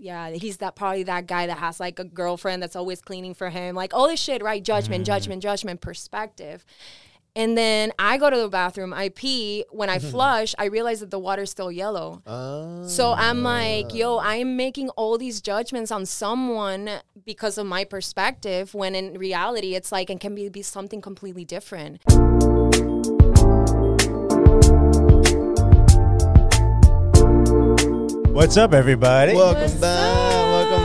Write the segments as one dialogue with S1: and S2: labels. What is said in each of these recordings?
S1: yeah, he's that probably that guy that has like a girlfriend that's always cleaning for him, like all this shit, right? Judgment, mm. judgment, judgment, perspective. And then I go to the bathroom, I pee. When I flush, I realize that the water's still yellow. So I'm like, yo, ah. I'm making all these judgments on someone because of my perspective, when in reality, it's like, it can be, be something completely different.
S2: What's up, everybody?
S3: Welcome
S1: What's
S3: back.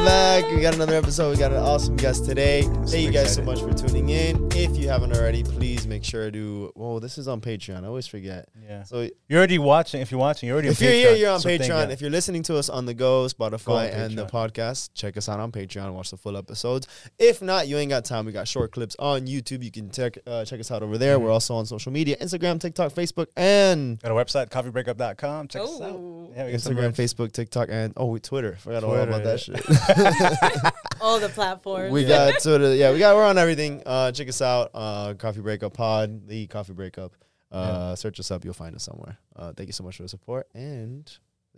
S3: Welcome back. We got another episode. We got an awesome guest today. Thank you guys so much for tuning in. If you haven't already, please make sure to. Whoa, this is on Patreon. I always forget.
S2: Yeah.
S3: So
S2: You're already watching. If you're watching, you're already
S3: if
S2: on
S3: you're
S2: Patreon.
S3: here, you're on
S2: So
S3: Patreon. If you're listening to us on the go, Spotify,
S2: Go
S3: and the podcast, check us out on Patreon and watch the full episodes. If not, you ain't got time. We got short clips on YouTube. You can check uh, check us out over there.
S2: Mm-hmm.
S3: We're also on social media: Instagram, TikTok, Facebook, and
S2: Got a website, coffeebreakup.com. Check us out. Yeah, we got
S3: Instagram. Facebook, TikTok, and oh, Twitter. Forgot all about
S2: Twitter,
S3: that shit.
S1: All the platforms.
S3: We got Twitter. Yeah, we got. We're on everything. Uh, check us out. Uh, Coffee Breakup Pod, the Coffee Breakup. Uh, search us up. You'll find us somewhere. Uh, thank you so much for the support. And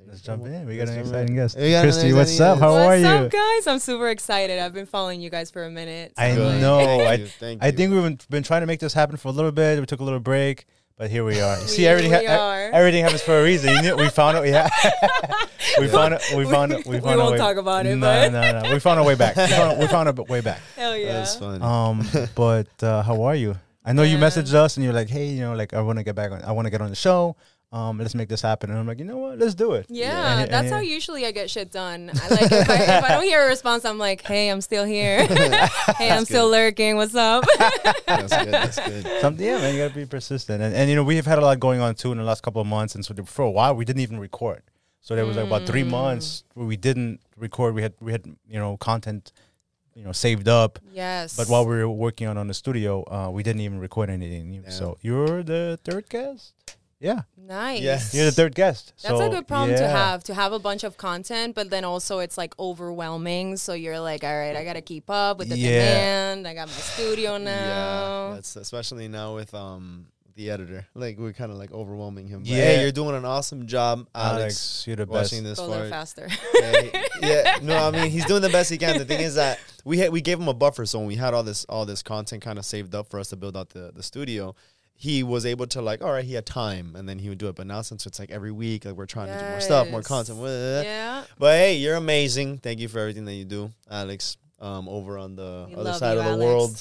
S2: Let's jump in. We got an exciting guest.
S3: We got
S2: Cristy, what's up? How
S3: guest.
S2: are
S1: What's
S2: you?
S1: up, guys? I'm super excited. I've been following you guys for a minute.
S2: I
S1: like-
S2: know. I-
S3: you,
S2: I think we've been, been trying to make this happen for a little bit. We took a little break, but here we are. See,
S1: We-
S2: everything,
S1: we
S2: ha-
S1: are.
S2: everything happens for a reason. You knew, we found it. Yeah, we found it. We found it. We
S1: We
S2: found a
S1: won't
S2: way-
S1: talk about it,
S2: No,
S1: but-
S2: no, no. We found a way back. We found, we found a way back.
S1: Hell yeah.
S3: That's funny.
S2: Um, but uh, how are you? I know you messaged us and you're like, hey, you know, like I want to get back on. I want to get on the show. Um, let's make this happen. And I'm like, you know what? Let's do it.
S1: Yeah,
S2: And-
S1: that's
S2: and-
S1: how usually I get shit done. I like if I, if I don't hear a response, I'm like, "Hey, I'm still here. hey, I'm still lurking. What's up?"
S3: that's good. That's good.
S2: Something, yeah, man. You gotta be persistent. And, and you know, we have had a lot going on too in the last couple of months. And so for a while, we didn't even record. So there was like about three
S1: Mm.
S2: months where we didn't record. We had we had you know content, you know, saved up.
S1: yes.
S2: But while we were working on on the studio, uh, we didn't even record anything.
S3: Yeah.
S2: So you're the third guest. Yeah,
S1: nice.
S3: Yes.
S2: you're the third guest.
S1: That's
S2: So,
S1: a good problem to have to have a bunch of content, but then also it's like overwhelming. So you're like, all right, I gotta keep up with the
S2: Yeah.
S1: demand. I got my studio now.
S3: Yeah, that's especially now with um the editor. Like we're kind of like overwhelming him.
S2: Yeah.
S3: hey, you're doing an awesome job, Alex.
S2: Alex, you're the best.
S3: watching this
S1: Go a faster.
S3: yeah, yeah, no, I mean he's doing the best he can. The thing is that we had we gave him a buffer, so when we had all this all this content kind of saved up for us to build out the the studio, he was able to like, all right, he had time, and then he would do it. But now since it's like every week, like we're trying to do more stuff, more content. blah, blah, blah.
S1: yeah.
S3: But hey, you're amazing. Thank you for everything that you do, Alex. Um, over on the
S1: We
S3: other side
S1: you,
S3: of the
S1: Alex.
S3: world,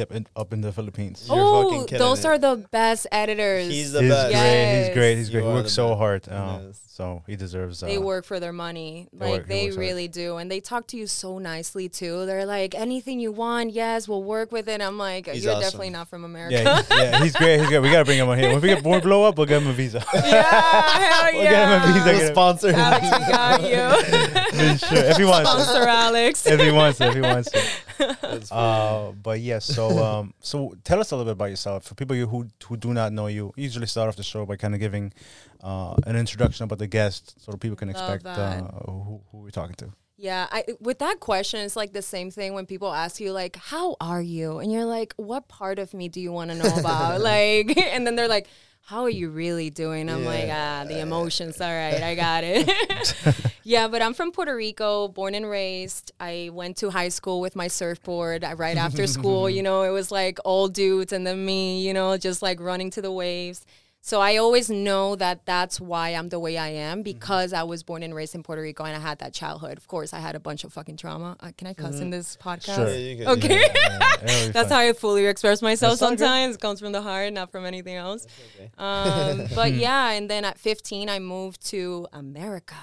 S2: Yep, in, up in the Philippines.
S1: Oh, those
S3: it.
S1: are the best editors.
S3: he's the
S2: he's
S3: best.
S2: great. He's great. He's
S3: You
S2: great. He works so
S3: best.
S2: hard. Um,
S3: Yes.
S2: So he deserves. Uh,
S1: they work for their money.
S2: They
S1: Like
S2: work-
S1: they
S2: works hard.
S1: really do. And they talk to you so nicely too. They're like, anything you want, yes, we'll work with it. I'm like,
S3: He's
S1: you're
S3: awesome.
S1: definitely not from America.
S2: Yeah, he- yeah, he's great. He's great. We gotta bring him on here. When we get when we blow up, we'll get him a visa.
S1: yeah, hell
S2: We'll get him a visa.
S3: We'll sponsor him.
S1: Alex, we got you.
S2: Sure, if he wants to.
S1: Sponsor Alex.
S2: If he wants to. If he Uh, but yes. So um, so tell us a little bit about yourself for people who who do not know you. Usually start off the show by kind of giving uh, an introduction about the guest, so people can
S1: Love
S2: expect uh, who, who we're talking to.
S1: Yeah, I, with that question, it's like the same thing when people ask you, like, "How are you?" and you're like, "What part of me do you want to know about?" like, and then they're like, "How are you really doing?" I'm like, "Ah, the emotions. All right, I got it." yeah, but I'm from Puerto Rico, born and raised. I went to high school with my surfboard. I, right after school, you know, it was like all dudes and then me, you know, just like running to the waves. So I always know that that's why I'm the way I am because I was born and raised in Puerto Rico and I had that childhood. Of course, I had a bunch of fucking trauma. Uh, can I cuss in this podcast?
S2: Sure.
S3: Yeah, you can-
S1: Okay.
S2: It'll be
S1: That's
S2: fun.
S1: how I fully express myself
S2: That's
S1: sometimes. It comes from the heart, not from anything else.
S3: okay.
S1: Um, but yeah, and then at 15, I moved to America.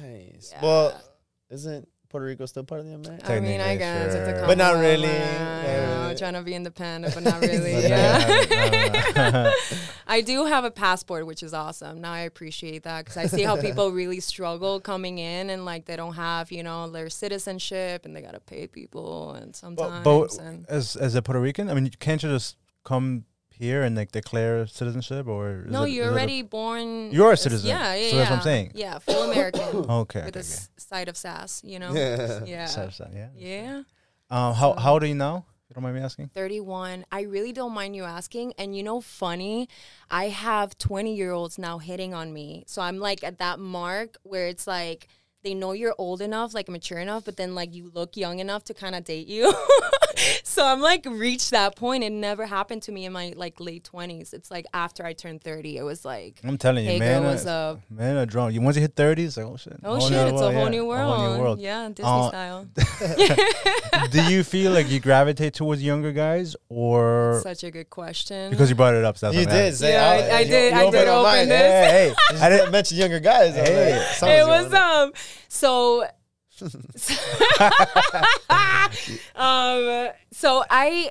S3: Nice.
S1: Yeah.
S3: Well, isn't Puerto Rico still part of the America?
S1: I mean, I
S2: Technically,
S1: guess it's a
S2: sure.
S3: But not really.
S1: them.
S3: Uh, not
S1: Yeah, trying to be independent, but not really. Yeah.
S2: yeah, no, no.
S1: I do have a passport, which is awesome. Now I appreciate that because I see how people really struggle coming in and like they don't have, you know, their citizenship and they gotta pay people and sometimes.
S2: But
S1: and
S2: as as a Puerto Rican, I mean, can't you just come here and like declare citizenship, or is
S1: no,
S2: it-
S1: you're
S2: is it a-
S1: already born.
S2: You're a citizen,
S1: Yeah, yeah,
S2: so that's what I'm saying.
S1: Yeah, full American
S2: okay.
S1: with
S2: okay,
S1: a
S2: okay.
S1: side of sass, you know.
S3: Yeah.
S1: Yeah.
S2: So- so, yeah.
S1: Yeah.
S2: Um, how
S1: So-
S2: how old are you now? If you don't mind me asking.
S1: 31. I really don't mind you asking. And you know, funny, I have 20 year olds now hitting on me. So I'm like at that mark where it's like they know you're old enough, like mature enough, but then like you look young enough to kind of date you. so I'm like reached that point. It never happened to me in my like late 20s. It's like after I turned 30, it was like,
S2: I'm telling you,
S1: hey
S2: man.
S1: girl, what's up?
S2: Man, a drone. You once you hit 30, it's like, oh shit.
S1: Oh shit,
S2: new
S1: it's a whole,
S2: yeah,
S1: new world.
S2: A whole new world.
S1: Yeah, Disney
S2: Uh,
S1: style.
S2: Do you feel like you gravitate towards younger guys, or
S1: Such a good question.
S2: because you brought it up? So
S3: You did say,
S1: Yeah,
S3: oh,
S1: I- I did-
S3: you
S1: I
S3: opened
S1: did
S3: my
S1: open this.
S2: Hey, hey.
S3: I didn't mention younger guys. I was
S2: Hey.
S3: like, someone's
S1: it was um so um so i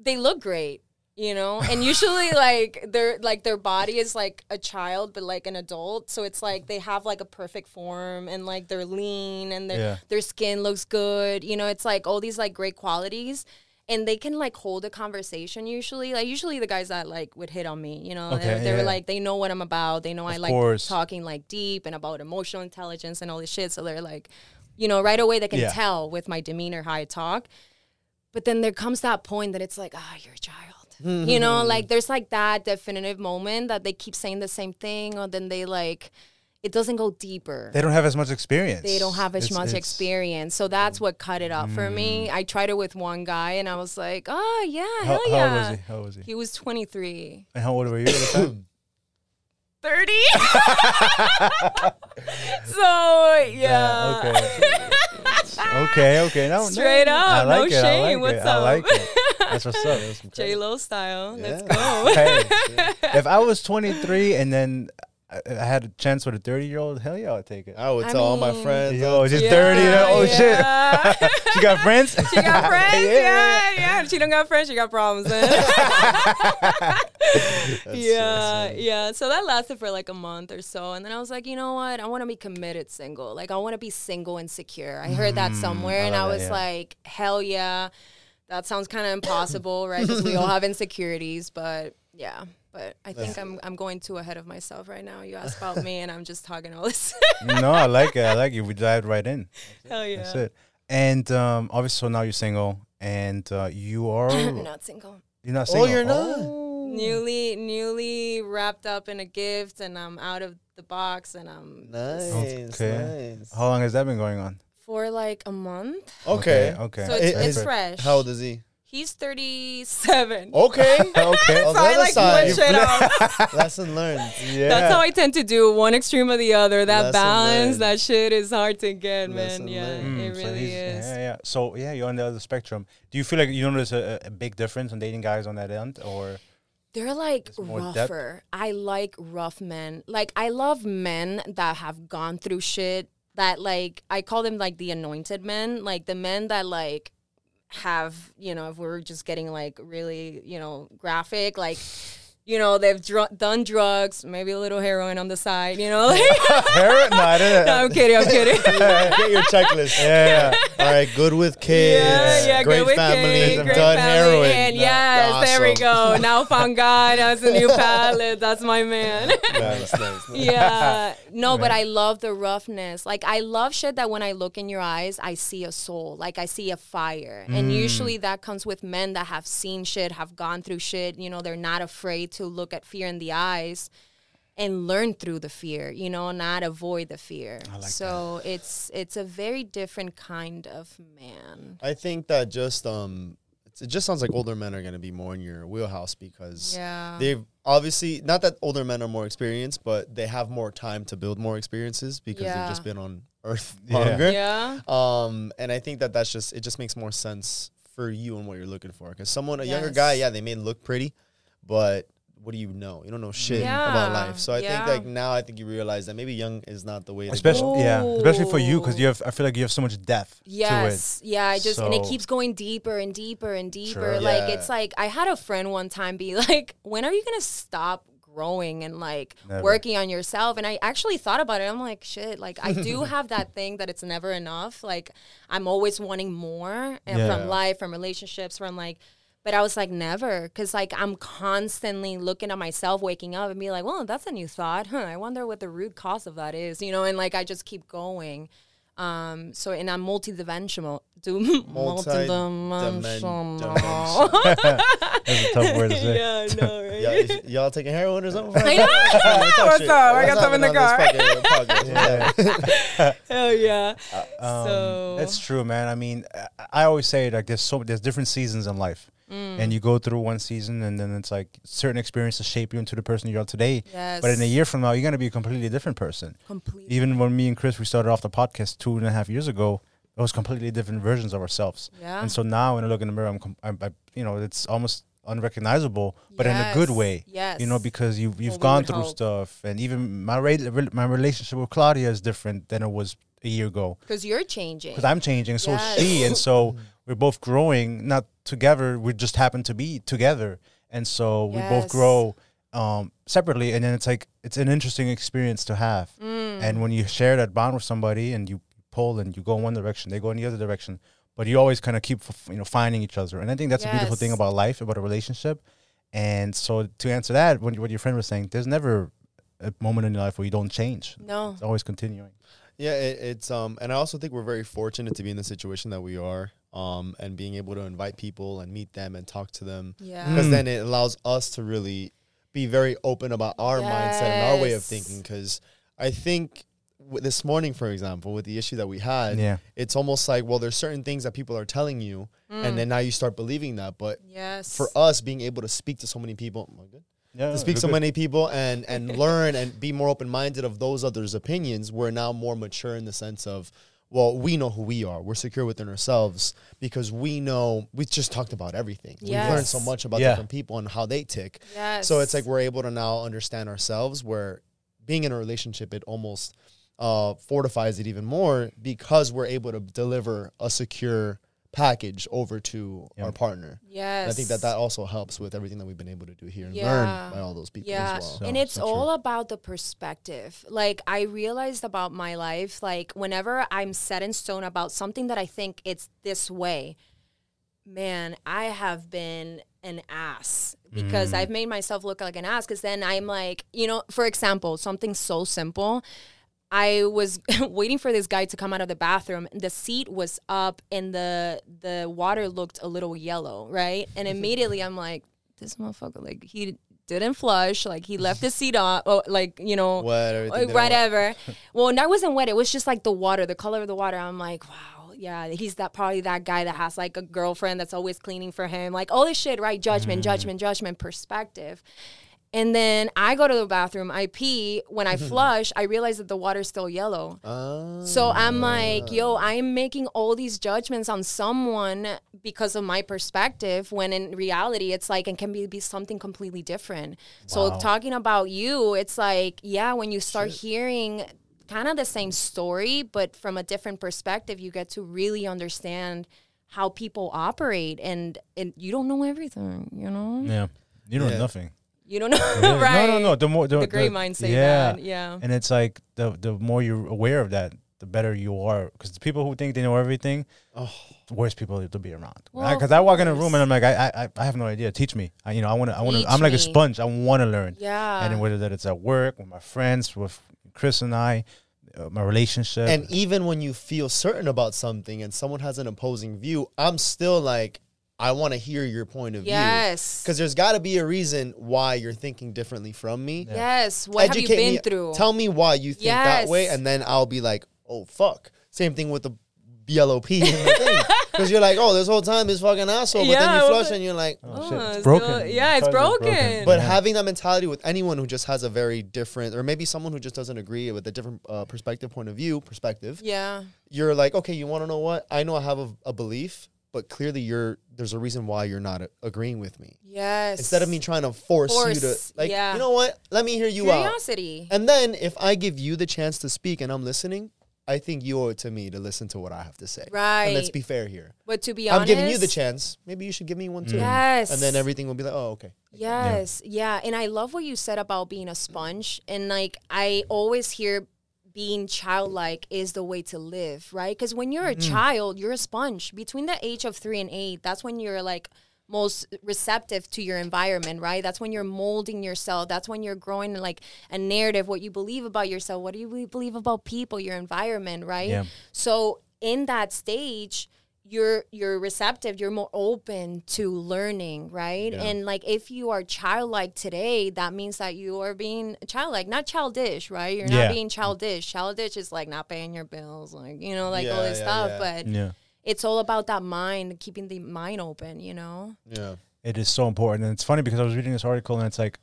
S1: they look great you know? And usually like their like their body is like a child but like an adult. So it's like they have like a perfect form and like they're lean and their
S2: Yeah.
S1: their skin looks good. You know it's like all these like great qualities and they can like hold a conversation usually like usually the guys that like would hit on me you know
S2: Okay,
S1: they're,
S2: yeah.
S1: like they know what i'm about they know i like
S2: course.
S1: talking like deep and about emotional intelligence and all this shit so they're like you know right away they can
S2: Yeah.
S1: tell with my demeanor how i talk but then there comes that point that it's like ah you're a child you know like there's like that definitive moment that they keep saying the same thing or then they like it doesn't go deeper
S2: They don't have as much experience.
S1: they don't have as
S2: It's-
S1: much
S2: it's-
S1: experience. So that's what cut it up for me. Mm. I tried it with one guy and I was like, oh, yeah,
S2: How,
S1: hell
S2: how
S1: yeah.
S2: old was he? How old was he?
S1: He was 23.
S2: And how old were you at the time?
S1: 30. so, yeah.
S2: okay. okay, okay. No, no,
S1: Straight up,
S2: I like
S1: no
S2: it,
S1: shame.
S2: I like
S1: What's
S2: it. I
S1: up?
S2: like it. That's what's up. That's
S1: J Lo style. Let's go.
S2: hey, if I was 23 and then I I had a chance with a 30 year old, hell yeah, I'd take it.
S3: Oh, I would
S1: I
S3: tell all my
S1: mean-
S3: friends.
S2: Yo, she's oh,
S1: Yeah,
S2: 30. Oh shit. she got friends?
S1: She got friends,
S2: Yeah.
S1: yeah, yeah. She don't got friends, she got problems. Then. yeah, yeah. So that lasted for like a month or so, and then I was like, you know what? I want to be committed single. Like I want to be single and secure. I heard that mm-hmm. somewhere,
S2: I
S1: and I
S2: love that,
S1: was
S2: yeah.
S1: like, hell yeah. That sounds kind of impossible, right? Because we all have insecurities, but yeah. But I think I'm I'm going too ahead of myself right now. You asked about me, and I'm just talking all this.
S2: no, I like it. I like it. We dived right in.
S1: hell yeah.
S2: That's it. And um, obviously, so now you're single, and uh, you are
S1: not single.
S2: you're not single.
S3: Oh, you're not?
S1: newly newly wrapped up in a gift and I'm out of the box and I'm
S3: Nice,
S2: Okay.
S3: nice.
S2: How long has that been going on?
S1: for like a month.
S3: Okay.
S2: Okay.
S1: So
S3: It-
S1: it's, it's
S3: it's-
S1: fresh.
S3: How old is he?
S1: He's 37.
S3: Okay.
S2: okay.
S3: On
S1: so
S3: the
S1: I
S3: other
S1: like
S3: side,
S1: switch it up.
S3: lesson learned.
S2: Yeah.
S1: That's how I tend to do one extreme or the other. That
S3: Lesson
S1: balance,
S3: learned.
S1: that shit is hard to get,
S3: Lesson
S1: man. Yeah,
S3: learned.
S1: it
S2: Mm, so
S1: really
S2: he's-
S1: is.
S2: Yeah, yeah. So yeah, you're on the other spectrum. Do you feel like you notice a, a big difference in dating guys on that end, or
S1: They're like
S2: There's more depth?
S1: rougher. I like rough men. Like I love men that have gone through shit that like I call them like the anointed men, like the men that like have, you know, if we're just getting like really, you know, graphic, like you know, they've dr- done drugs, maybe a little heroin on the side, you know. Like,
S2: Parrot? No, I didn't.
S1: no, I'm kidding. I'm kidding.
S3: Get your checklist.
S2: Yeah,
S3: All right, good with kids.
S1: Yeah, yeah,
S3: great
S1: good with
S3: family.
S1: kids, great
S3: done
S1: family,
S3: heroin.
S1: man. Yes, there we go. Now found God as a new palette. That's my man.
S3: nice, nice, nice.
S1: yeah. No, but I love the roughness. Like I love shit that when I look in your eyes, I see a soul. Like I see a fire. And
S2: Mm.
S1: usually that comes with men that have seen shit, have gone through shit. You know, they're not afraid to look at fear in the eyes and learn through the fear, you know, not avoid the fear.
S2: like
S1: so it's it's a very different kind of man.
S3: I think that just um, it just sounds like older men are going to be more in your wheelhouse because
S1: Yeah.
S3: they've obviously not that older men are more experienced, but they have more time to build more experiences because
S1: Yeah.
S3: they've just been on Earth longer.
S1: Yeah.
S3: Um, and I think that that's just it. Just makes more sense for you and what you're looking for. Because someone, a younger guy, yeah, they may look pretty, but what do you know? You don't know shit
S1: Yeah,
S3: about life. So I
S1: yeah.
S3: think like now, I think you realize that maybe young is not the way. to go.
S2: Especially, yeah, especially for you because you have. I feel like you have so much depth
S1: Yes. Yeah. I just and it keeps going deeper and deeper and deeper.
S2: Sure.
S1: Like
S3: Yeah.
S1: it's like I had a friend one time be like, "When are you gonna stop?" growing and like
S2: Never.
S1: working on yourself and i actually thought about it i'm like shit like i do have that thing that it's never enough like i'm always wanting more and
S2: Yeah.
S1: from life from relationships from like but i was like never because like i'm constantly looking at myself waking up and be like well that's a new thought huh i wonder what the root cause of that is you know and like i just keep going um so and i'm multidimensional do multidimensional
S2: That's a tough word to say.
S1: yeah i know right
S3: Yeah, is- y'all taking heroin or something?
S1: I know. What's
S3: Shit.
S1: up? I got
S3: What's
S1: some in the car.
S3: on this fucking?
S1: Hell yeah.
S2: Um,
S1: so
S2: That's true, man. I mean, I- I always say like there's so there's different seasons in life,
S1: Mm.
S2: and you go through one season, and then it's like certain experiences shape you into the person you are today.
S1: yes.
S2: But in a year from now, you're gonna be a completely different person.
S1: completely.
S2: Even when me and Chris we started off the podcast two and a half years ago, it was completely different versions of ourselves.
S1: Yeah.
S2: And so now when I look in the mirror, I'm, com- I'm I, you know, it's almost unrecognizable, but in a good way.
S1: Yes.
S2: You know, because you've you've
S1: we
S2: gone through
S1: hope.
S2: stuff, and even my re- re- my relationship with Claudia is different than it was a year ago
S1: because you're changing.
S2: because I'm changing, so
S1: Yes.
S2: she, and so we're both growing. Not together, we just happen to be together, and so we both grow um, separately. And then it's like it's an interesting experience to have.
S1: Mm.
S2: And when you share that bond with somebody, and you pull and you go in one direction, they go in the other direction, but you always kind of keep f- you know finding each other. And I think that's a beautiful thing about life, about a relationship. And so to answer that, when what your friend was saying, there's never a moment in your life where you don't change.
S1: no.
S2: It's always continuing.
S3: Yeah, it, it's um, and I also think we're very fortunate to be in the situation that we are, um, and being able to invite people and meet them and talk to them,
S1: Yeah.
S3: because
S2: Mm.
S3: then it allows us to really be very open about our mindset and our way of thinking. Because I think w- this morning, for example, with the issue that we had,
S2: Yeah.
S3: it's almost like well, there's certain things that people are telling you, and then now you start believing that. But
S1: Yes.
S3: for us, being able to speak to so many people, am I good?
S2: Yeah.
S3: to speak
S2: good,
S3: so many people and and learn and be more open minded of those others' opinions, we're now more mature in the sense of, well, we know who we are. We're secure within ourselves because we know we just talked about everything. We've learned so much about
S2: Yeah.
S3: different people and how they tick.
S1: yes.
S3: So it's like we're able to now understand ourselves. Where being in a relationship, it almost uh, fortifies it even more because we're able to deliver a secure package over to
S2: Yeah.
S3: our partner.
S1: yes.
S3: And I think that that also helps with everything that we've been able to do here and
S1: Yeah.
S3: learn by all those people
S1: Yeah,
S3: as well.
S2: So-
S1: and it's
S2: so true.
S1: all about the perspective. Like I realized about my life, like whenever I'm set in stone about something that I think it's this way, man, I have been an ass because
S2: Mm.
S1: I've made myself look like an ass. Because then I'm like, you know, for example, something so simple. I was waiting for this guy to come out of the bathroom. The seat was up and the the water looked a little yellow, right? And immediately I'm like, this motherfucker, like he didn't flush, like he left the seat on, oh, like you know,
S3: Wet, everything.
S1: like,
S3: they don't want-
S1: whatever. well, and that wasn't wet. It was just like the water, the color of the water. I'm like, wow, yeah, he's that probably that guy that has like a girlfriend that's always cleaning for him, like all this shit, right? Judgment,
S3: Mm.
S1: judgment, judgment, perspective. And then I go to the bathroom, I pee. When I flush, I realize that the water's still yellow.
S3: Ah.
S1: So I'm like, yo, I'm making all these judgments on someone because of my perspective, when in reality, it's like, and can be, be something completely different. So talking about you, it's like, yeah, when you start hearing kind of the same story, but from a different perspective, you get to really understand how people operate and, and you don't know everything, you know?
S2: Yeah. You know
S3: Yeah.
S2: nothing.
S1: You don't know,
S2: Yeah.
S1: right?
S2: No, no, no. The more the,
S1: The great minds say
S2: yeah.
S1: that. Yeah.
S2: And it's like the the more you're aware of that, the better you are. Because the people who think they know everything,
S3: Oh.
S2: the worst people to be around. Because
S1: of
S2: I, walk in a room and I'm like, I, I, I have no idea. Teach me. I, you know, I want to, I want to. I'm like a sponge. I want to learn.
S1: Yeah.
S2: And whether that it's at work with my friends, with Chris and I, uh, my relationship.
S3: And even when you feel certain about something and someone has an opposing view, I'm still like, I want to hear your point of view.
S1: yes.
S3: Because there's got to be a reason why you're thinking differently from me.
S1: yes. What have you
S3: Educate
S1: been
S3: me.
S1: through?
S3: Tell me why you think that way, and then I'll be like, oh fuck. Same thing with the BLOP in the thing. Because you're like, oh, this whole time this fucking asshole, but then you
S1: well,
S3: flush and you're like,
S2: oh, shit,
S1: Oh,
S2: it's
S1: it's
S2: broken.
S1: still- yeah, it's
S2: Charger's
S1: broken.
S3: But
S2: Yeah.
S3: having that mentality with anyone who just has a very different, or maybe someone who just doesn't agree with a different uh, perspective, point of view, perspective,
S1: yeah.
S3: you're like, okay, you want to know what? I know I have a, a belief, but clearly you're there's a reason why you're not uh, agreeing with me.
S1: Yes.
S3: Instead of me trying to force, you to, like,
S1: yeah.
S3: you know what? Let me hear you out.
S1: curiosity.
S3: And then if I give you the chance to speak and I'm listening, I think you owe it to me to listen to what I have to say.
S1: Right.
S3: And let's be fair here.
S1: But to be honest,
S3: I'm giving you the chance. Maybe you should give me one too.
S1: Yes.
S3: And then everything will be like, oh, okay.
S1: Yes, yeah. And I love what you said about being a sponge. And like, I always hear being childlike is the way to live, right? Because when you're a mm-hmm. child, you're a sponge. Between the age of three and eight, that's when you're like most receptive to your environment, right? That's when you're molding yourself. That's when you're growing like a narrative, what you believe about yourself, what do you believe about people, your environment, right?
S2: Yeah.
S1: So in that stage, you're you're receptive, you're more open to learning, right? And like if you are childlike today, that means that you are being childlike, not childish, right? You're
S2: Yeah.
S1: not being childish. Childish is like not paying your bills, like you know, like all this
S3: yeah,
S1: stuff.
S3: yeah.
S1: But
S2: Yeah.
S1: it's all about that mind, keeping the mind open, you know?
S3: Yeah.
S2: It is so important, and it's funny because I was reading this article, and it's like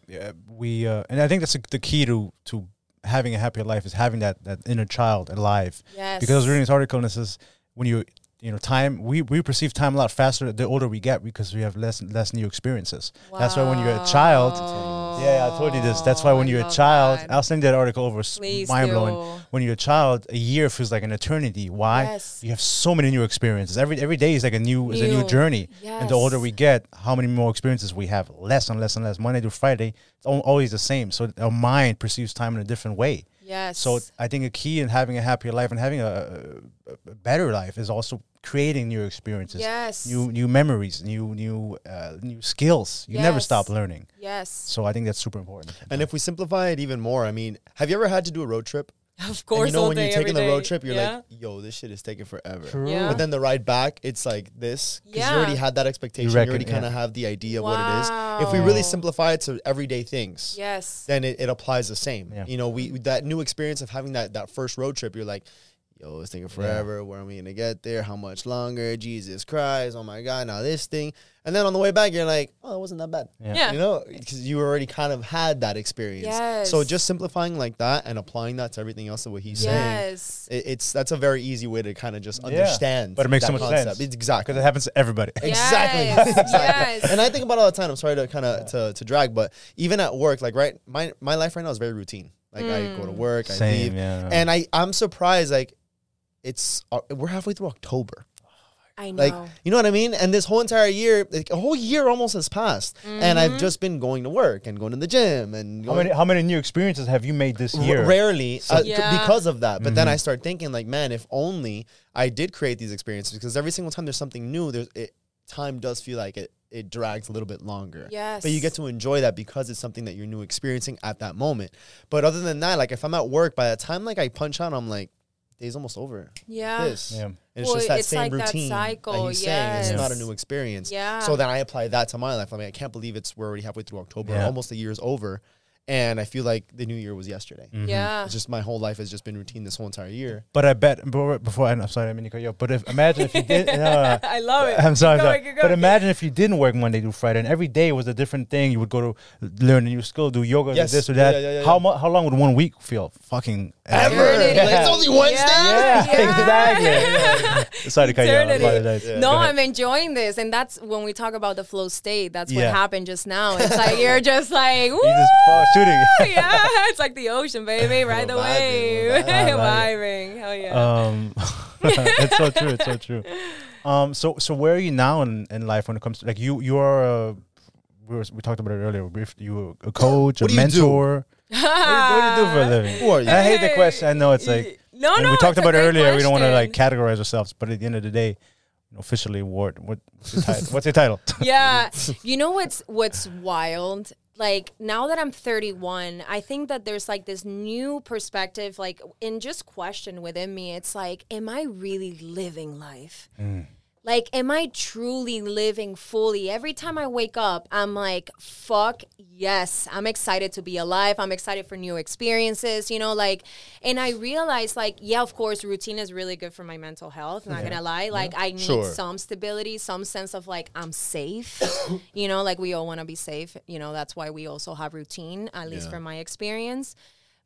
S2: we, uh, and I think that's the key to to having a happier life is having that that inner child alive.
S1: Yes.
S2: Because I was reading this article, and it says when you you know time we we perceive time a lot faster the older we get because we have less less new experiences. That's why when you're a child, yeah, I told you this. That's why oh, when
S1: I
S2: you're a child,
S1: that.
S2: I'll send that article over.
S1: Please
S2: mind blowing.
S1: do.
S2: When you're a child, a year feels like an eternity. Why?
S1: Yes.
S2: You have so many new experiences. Every every day is like a new, is a new
S1: New.
S2: journey. And the older we get, how many more experiences we have? Less and less and less. Monday to Friday, it's always the same. So our mind perceives time in a different way.
S1: Yes.
S2: So I think a key in having a happier life and having a, a better life is also creating new experiences,
S1: yes.
S2: new new memories, new new uh, new skills. You never stop learning.
S1: yes.
S2: So I think that's super important.
S3: And if we simplify it even more, I mean, have you ever had to do a road trip?
S1: Of
S3: And
S1: course,
S3: you know when
S1: day,
S3: you're taking the road trip, you're
S1: yeah.
S3: like, yo, this shit is taking forever.
S2: True.
S1: Yeah.
S3: But then the ride back, it's like this. Because
S1: Yeah.
S3: you already had that expectation. You,
S2: reckon,
S3: already kind of
S2: yeah.
S3: have the idea of what it is. If we really simplify it to everyday things,
S1: yes.
S3: then it, it applies the same.
S2: Yeah.
S3: You know, we that new experience of having that that first road trip, you're like, yo, it's taking forever. Where am I gonna get there? How much longer? Jesus Christ! Oh my God! Now this thing, and then on the way back, you're like, oh, it wasn't that bad.
S2: Yeah.
S1: Yeah.
S3: You know, because you already kind of had that experience.
S1: Yes.
S3: So just simplifying like that and applying that to everything else of what he's saying,
S1: Yes.
S3: it, it's that's a very easy way to kind of just
S2: Yeah.
S3: understand.
S2: But it makes
S3: that
S2: so much
S3: concept.
S2: sense.
S3: It's exactly.
S2: Because it happens to everybody.
S3: Exactly.
S1: Yes.
S3: Exactly.
S1: yes.
S3: And I think about it all the time. I'm sorry to kind of to, to drag, but even at work, like right, my my life right now is very routine. Like I go to
S1: Mm.
S3: work, I
S2: Same,
S3: leave,
S2: yeah.
S3: and I I'm surprised. Like it's uh, we're halfway through October.
S1: I know.
S3: Like you know what I mean? And this whole entire year, like a whole year almost has passed, and I've
S1: Mhm.
S3: just been going to work and going to the gym and
S2: how many how many new experiences have you made this
S3: R-
S2: year?
S3: rarely uh, c- because of that. But then
S2: Mhm.
S3: I start thinking like, man, if only I did create these experiences because every single time there's something new, there's it, time does feel like it it drags a little bit longer.
S1: yes.
S3: But you get to enjoy that because it's something that you're new experiencing at that moment. But other than that, like if I'm at work, by the time like I punch out, I'm like, day's almost over.
S1: Yeah.
S3: This.
S2: Yeah.
S3: And it's
S1: Well,
S3: just that
S1: it's
S3: same
S1: like that
S3: routine
S1: cycle,
S3: he's saying. It's not a new experience.
S1: Yeah.
S3: So then I apply that to my life. I mean, I can't believe it's we're already halfway through October.
S2: Yeah.
S3: Almost a year's over. And I feel like the new year was yesterday.
S2: Mhm.
S1: Yeah.
S3: It's just my whole life has just been routine this whole entire year.
S2: But I bet before, before I'm sorry, I mean to cut you off. But if imagine if you did, no,
S1: I love it.
S2: I'm sorry,
S1: Keep
S2: I'm sorry. but imagine if you didn't work Monday through Friday and every day was a different thing. You would go to learn a new skill, do yoga,
S3: Yes.
S2: do this or that.
S3: Yeah, yeah, yeah,
S2: how
S3: yeah.
S2: mu- how long would one week feel? Fucking
S3: Ever.
S1: Eternity.
S3: It's only Wednesday.
S2: Yeah, exactly. Sorry to cut you off. I
S1: Eternity.
S3: Yeah.
S1: No, I'm enjoying this, and that's when we talk about the flow state. That's what happened just now. It's like you're just like, woo,
S2: You just fall shooting.
S1: yeah, it's like the ocean, baby, ride the
S3: We're vibing,
S1: wave,
S3: we're vibing.
S1: vibing. Hell yeah.
S2: Um, it's so true. It's so true. Um, so so where are you now in, in life when it comes to like you you are a we, were, we talked about it earlier. briefly. You a coach,
S3: What
S2: a
S3: do do?
S2: mentor. What, do you, what do you do for a living?
S3: Who are you?
S2: I hate the question. I know it's like
S1: No,
S2: and
S1: no.
S2: we talked about it
S1: great
S2: earlier. We don't want to like categorize ourselves, but at the end of the day, officially award. What, what's your title? what's your title?
S1: yeah. You know what's what's wild? Like now that I'm 31, I think that there's like this new perspective, like in just question within me. It's like, am I really living life? Mm. Like, am I truly living fully? Every time I wake up, I'm like, fuck yes. I'm excited to be alive. I'm excited for new experiences, you know, like, and I realize, like, yeah, of course, routine is really good for my mental health. Not gonna lie. Like, I need
S3: Sure.
S1: some stability, some sense of like, I'm safe, you know, like, we all wanna be safe, you know, that's why we also have routine, at least
S3: Yeah.
S1: from my experience.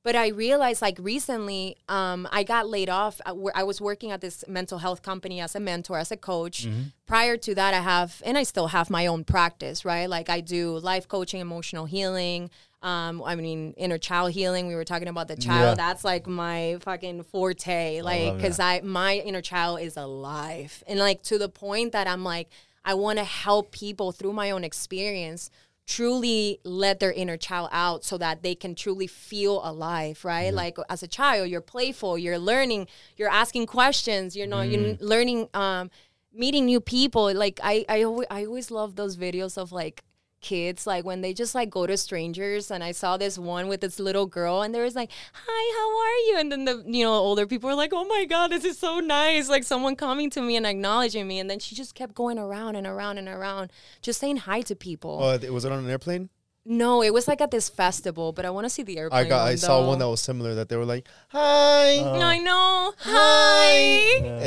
S1: But I realized, like recently, um, I got laid off. I, I was working at this mental health company as a mentor, as a coach. Prior to that, I have, and I still have my own practice, right? Like I do life coaching, emotional healing. Um, I mean, inner child healing. We were talking about the child.
S2: Yeah.
S1: That's like my fucking forte. Like, because I my inner child is alive, and like to the point that I'm like, I want to help people through my own experience truly let their inner child out so that they can truly feel alive right? Like as a child you're playful you're learning you're asking questions you know you're learning um meeting new people. Like i i always, I always love those videos of like kids like when they just like go to strangers and i saw this one with this little girl and there was like hi how are you and then the you know older people were like oh my god this is so nice like someone coming to me and acknowledging me and then she just kept going around and around and around just saying hi to people
S3: Oh, th- was it on an airplane?
S1: No, it was like at this festival, but I want to see the airplane.
S3: I got. I saw
S1: though.
S3: one that was similar. That they were like, "Hi."
S1: I know. Hi.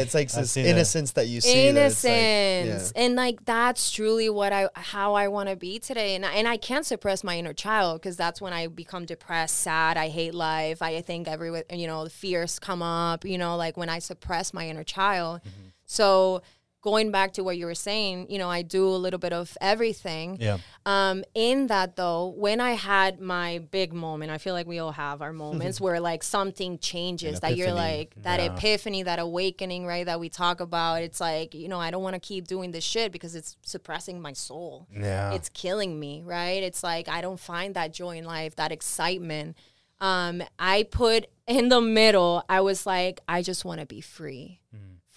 S3: It's like
S2: I've
S3: this
S2: seen that.
S3: innocence that you see.
S1: Innocence,
S3: like-
S1: and like that's truly what I how I want to be today, and I, and I can't suppress my inner child because that's when I become depressed, sad, I hate life. I think every you know the fears come up, you know, like when I suppress my inner child.
S2: Mm-hmm.
S1: So going back to what you were saying, you know, I do a little bit of everything.
S2: Yeah.
S1: Um, in that though, when I had my big moment, I feel like we all have our moments where like something changes that you're like that
S2: Yeah.
S1: epiphany, that awakening, right? That we talk about. It's like, you know, I don't want to keep doing this shit because it's suppressing my soul.
S2: Yeah.
S1: It's killing me, right? It's like I don't find that joy in life, that excitement. Um, I put in the middle, I was like, I just want to be free.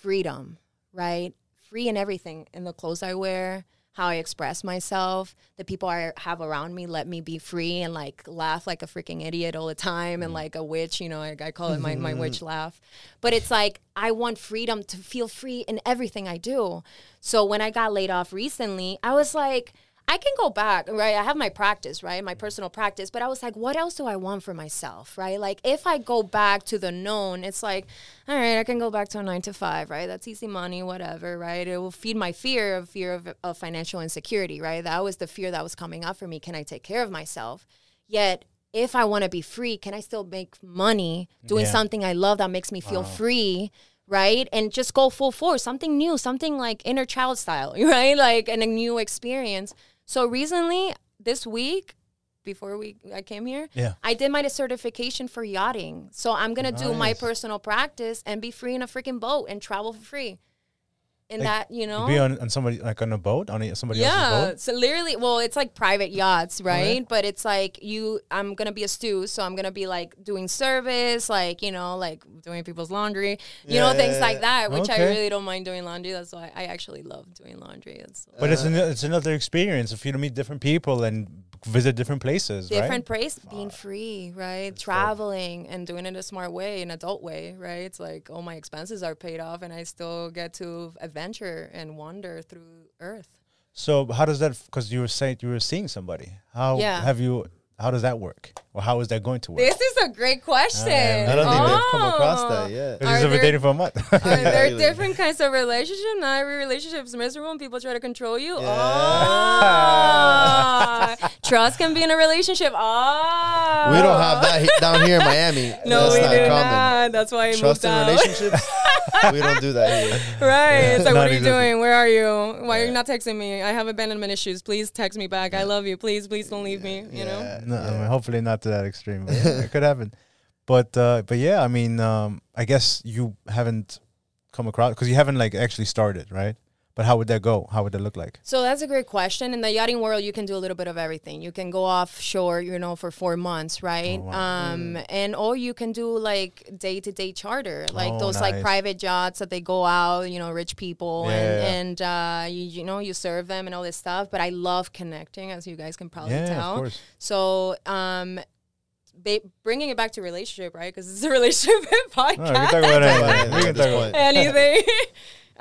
S1: Freedom, right? Free in everything, in the clothes I wear, how I express myself, the people I have around me let me be free and like laugh like a freaking idiot all the time and mm. like a witch, you know, I, I call it my, my witch laugh. But it's like I want freedom to feel free in everything I do. So when I got laid off recently, I was like, I can go back, right? I have my practice, right? My personal practice, but I was like, what else do I want for myself, right? Like, if I go back to the known, it's like, all right, I can go back to a nine to five, right? That's easy money, whatever, right? It will feed my fear of fear of, of financial insecurity, right? That was the fear that was coming up for me. Can I take care of myself? Yet, if I want to be free, can I still make money doing
S2: Yeah.
S1: something I love that makes me feel free? Right. And just go full force, something new, something like inner child style, right? Like, and a new experience. So recently, this week, before we I came here,
S2: Yeah.
S1: I did my certification for yachting. So I'm gonna do my personal practice and be free in a freaking boat and travel for free. And
S2: Like,
S1: that, you know,
S2: Be on, on somebody like on a boat on a, somebody
S1: yeah,
S2: else's boat. Yeah.
S1: So literally, well, it's like private yachts, right?
S2: Okay.
S1: But it's like you, I'm gonna be a stew, so I'm gonna be like doing service, like you know, like doing people's laundry, you know,
S3: Yeah,
S1: things
S3: yeah,
S1: like that, which I really don't mind doing laundry. That's why I actually love doing laundry. It's
S2: But it's an, it's another experience if you to meet different people and visit different places,
S1: different
S2: right?
S1: place, being free, right? Traveling and doing it a smart way, an adult way, right? It's like all my expenses are paid off, and I still get to adventure and wander through Earth.
S2: So how does that? Because you were saying you were seeing somebody. How
S1: Yeah.
S2: have you? How does that work? Or how is that going to work?
S1: This is a great question.
S3: I don't think they've come across
S1: Oh.
S3: that yet.
S2: Because he's
S1: Are
S2: been
S1: there-
S2: dating for a month.
S1: Are there
S3: Really.
S1: different kinds of relationship? Not every relationship is miserable and people try to control you.
S3: Yeah.
S1: Oh. Trust can be in a relationship. Oh.
S3: We don't have that he- down here in Miami.
S1: No,
S3: That's
S1: we
S3: not
S1: do
S3: common.
S1: not. That's why I
S3: Trust
S1: moved
S3: in
S1: out.
S3: relationships. we don't do that here.
S1: right. It's like,
S2: Not
S1: what are you
S2: exactly.
S1: doing? Where are you? Why are you not texting me? I have abandonment issues. Please text me back. I love you. Please, please don't leave me. You know?
S3: Yeah,
S2: no, I mean, hopefully not to that extreme. But yeah, it could happen. But uh, but yeah, I mean, um, I guess you haven't come across because you haven't like actually started, right? But how would that go? How would that look like?
S1: So that's a great question. In the yachting world, you can do a little bit of everything. You can go offshore, you know, for four months, right?
S2: Oh,
S1: Um, and or you can do like day to day charter, like
S2: Oh,
S1: those like private yachts that they go out, you know, rich people,
S2: Yeah,
S1: and
S2: yeah.
S1: and uh, you you know you serve them and all this stuff. But I love connecting, as you guys can probably
S2: Yeah,
S1: tell.
S2: of course.
S1: So um. Ba- bringing it back to relationship, right? Because it's a relationship podcast
S2: No, we can talk about anything. We can talk
S3: point.
S2: about
S1: anything.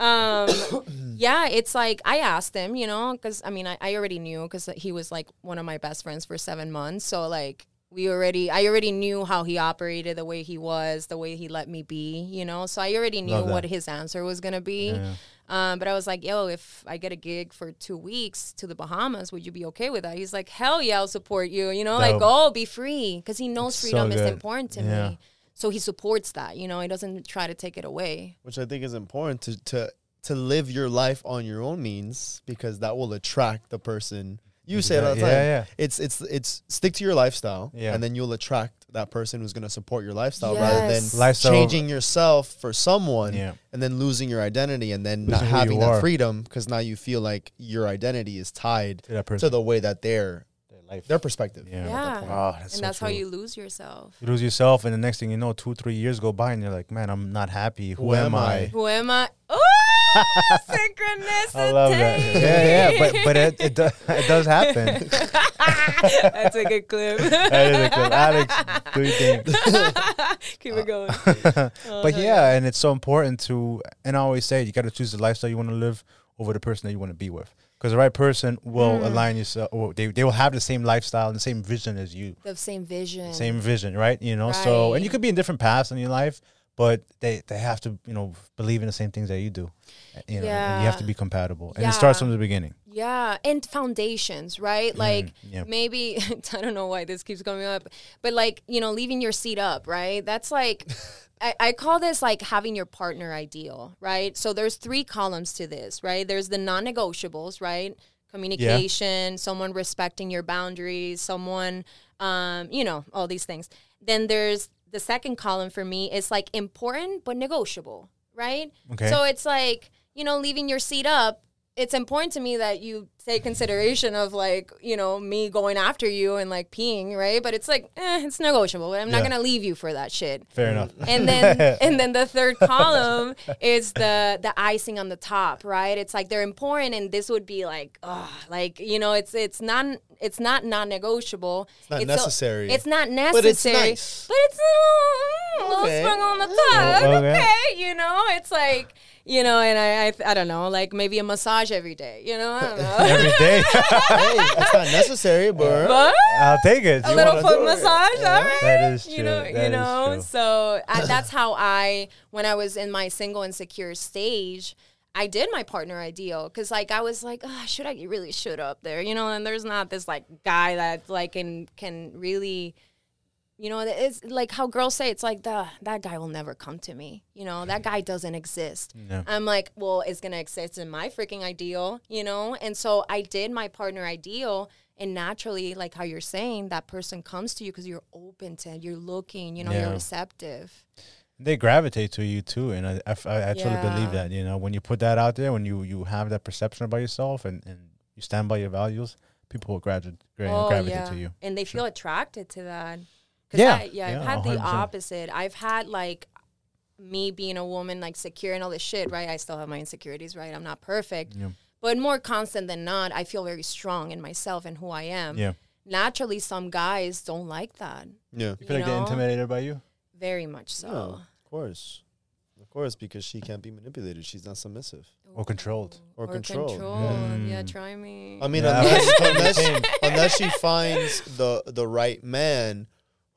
S1: Um, yeah, it's like I asked him, you know, because I mean, I, I already knew because he was like one of my best friends for seven months. So like we already, I already knew how he operated, the way he was, the way he let me be, you know. So I already knew what his answer was gonna be.
S2: Yeah.
S1: Um, but I was like, yo, if I get a gig for two weeks to the Bahamas, would you be okay with that? He's like, hell yeah, I'll support you. You know, like,
S2: Dope.
S1: oh, be free. Because he knows
S2: It's so
S1: freedom is important to
S2: Yeah.
S1: me. So he supports that, you know, he doesn't try to take it away.
S3: which I think is important to to to live your life on your own means because that will attract the person. You say it all the
S2: Yeah,
S3: time.
S2: yeah.
S3: It's it's it's stick to your lifestyle,
S2: Yeah.
S3: and then you'll attract that person who's going to support your lifestyle rather than
S2: Lifestyle-
S3: changing yourself for someone
S2: Yeah.
S3: and then losing your identity and then
S2: Losing
S3: not having that
S2: are.
S3: freedom because now you feel like your identity is tied
S2: To that person.
S3: to the way that they're
S2: Their life.
S3: their perspective.
S2: Yeah.
S1: Yeah.
S2: Oh, that's
S1: and
S2: so
S1: that's how you lose yourself.
S2: You lose yourself, and the next thing you know, two, three years go by, and you're like, man, I'm not happy. Who, am I?
S1: Who am I? Oh, synchronicity.
S2: I love that. Yeah, yeah, but but it it, do, it does happen.
S1: That's a good clip.
S2: that is a good Alex. Do your thing.
S1: Keep it going.
S2: but oh, yeah, and it's so important to, and I always say, you got to choose the lifestyle you want to live over the person that you want to be with, because the right person will
S1: Mm.
S2: align yourself, or they they will have the same lifestyle and the same vision as you,
S1: The same vision.
S2: same vision, right? You know, so and you
S1: Right.
S2: could be in different paths in your life, but they they have to, you know, believe in the same things that you do. You know, and you have to be compatible, and it starts from the beginning.
S1: Yeah, and foundations, right? Like
S2: Mm, yeah.
S1: maybe I don't know why this keeps coming up, but like you know, leaving your seat up, right? That's like I, I call this like having your partner ideal, right? So there's three columns to this, right? There's the non-negotiables, right? Communication, someone respecting your boundaries, someone, um, you know, all these things. Then there's the second column for me is like important but negotiable, right?
S2: Okay.
S1: So it's like, you know, leaving your seat up. It's important to me that you take consideration of like, you know, me going after you and like peeing, right? But it's like, eh, it's negotiable. I'm not
S2: Yeah.
S1: gonna leave you for that shit.
S2: Fair enough.
S1: And then and then the third column is the the icing on the top, right? It's like they're important and this would be like, oh, like, you know, it's it's not it's not non-negotiable. It's
S3: not
S1: so-
S3: necessary.
S1: it's not necessary
S3: But it's nice.
S1: But it's a little,
S3: Okay.
S1: little sprung on the top.
S2: Oh, okay.
S1: okay. You know, it's like, you know, and I, I I don't know, like maybe a massage every day, you know? I don't know.
S2: Every day,
S3: hey, it's not necessary, but
S1: but
S2: I'll take it.
S1: a
S2: You
S1: little foot massage, all right.
S2: That is
S1: You know,
S2: That
S1: you know. So I, that's how I, when I was in my single and secure stage, I did my partner ideal because like I was like, oh, should I really should up there, you know? And there's not this like guy that like can can really. You know, it's like how girls say it's like the that guy will never come to me. You know, that guy doesn't exist.
S2: Yeah.
S1: I'm like, well, it's gonna exist in my freaking ideal, you know? And so I did my partner ideal and naturally, like how you're saying, that person comes to you because you're open to it, you're looking, you know,
S2: Yeah.
S1: you're receptive.
S2: they gravitate to you too and i, I, I- I truly believe that you know when you put that out there when you you have that perception about yourself and, and you stand by your values people will oh, gravitate, gravitate to you
S1: Oh, And they feel attracted to that. 'Cause
S2: Yeah.
S1: I, yeah, I've had the
S2: 100%.
S1: opposite. I've had like me being a woman, like secure and all this shit, right? I still have my insecurities, right? I'm not perfect.
S2: Yeah.
S1: But more constant than not, I feel very strong in myself and who I am.
S2: yeah
S1: Naturally, some guys don't like that.
S3: yeah,
S2: you feel like
S1: know?
S2: get intimidated by you
S1: Very much so.
S3: No, of course, of course, because she can't be manipulated. She's not submissive.
S2: or controlled
S3: Or controlled.
S1: controlled. Yeah,
S2: Mm.
S1: try me.
S3: I mean,
S2: Yeah,
S3: unless, unless, unless she finds the the right man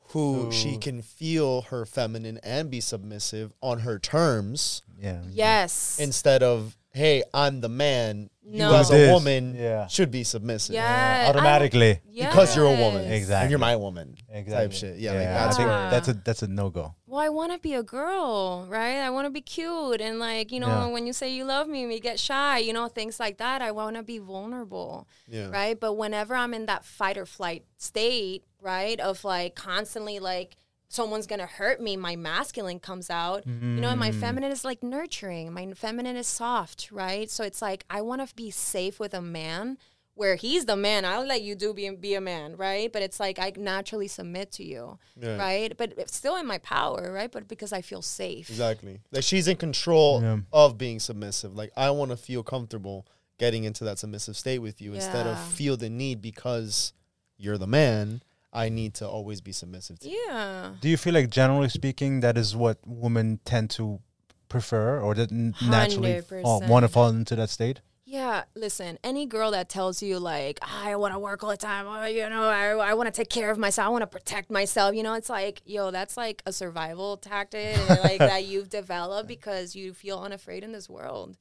S3: who she can feel her feminine and be submissive on her terms
S2: yeah
S1: yes.
S3: instead of hey i'm the man
S1: No.
S3: you as a woman
S2: yeah.
S3: should be submissive
S1: Yeah. I-
S2: automatically
S3: because you're a woman
S2: Exactly.
S3: and you're my woman
S2: exactly
S3: type shit yeah, like that's
S2: think that's a that's a no-go
S1: Well, I want to be a girl, right? I want to be cute. And, like, you know,
S2: Yeah.
S1: when you say you love me, we get shy, you know, things like that. I want to be vulnerable,
S3: yeah
S1: right? But whenever I'm in that fight or flight state, right, of like constantly like someone's gonna hurt me, my masculine comes out. You know, and my
S2: Mm.
S1: feminine is like nurturing. My feminine is soft, right? So it's like I want to be safe with a man where he's the man. I'll let you do be be a man, right? But it's like I naturally submit to you,
S3: Yeah.
S1: right? But it's still in my power, right? But because I feel safe.
S3: Exactly. Like she's in control
S2: Yeah.
S3: of being submissive. Like I want to feel comfortable getting into that submissive state with you instead of feel the need because you're the man. I need to always be submissive to.
S1: Yeah.
S2: Do you feel like, generally speaking, that is what women tend to prefer, or that n- naturally want to fall into that state?
S1: Yeah, listen, any girl that tells you like I want to work all the time, or, you know, I, I want to take care of myself, I want to protect myself, you know, it's like, yo, that's like a survival tactic like that you've developed because you feel unafraid in this world,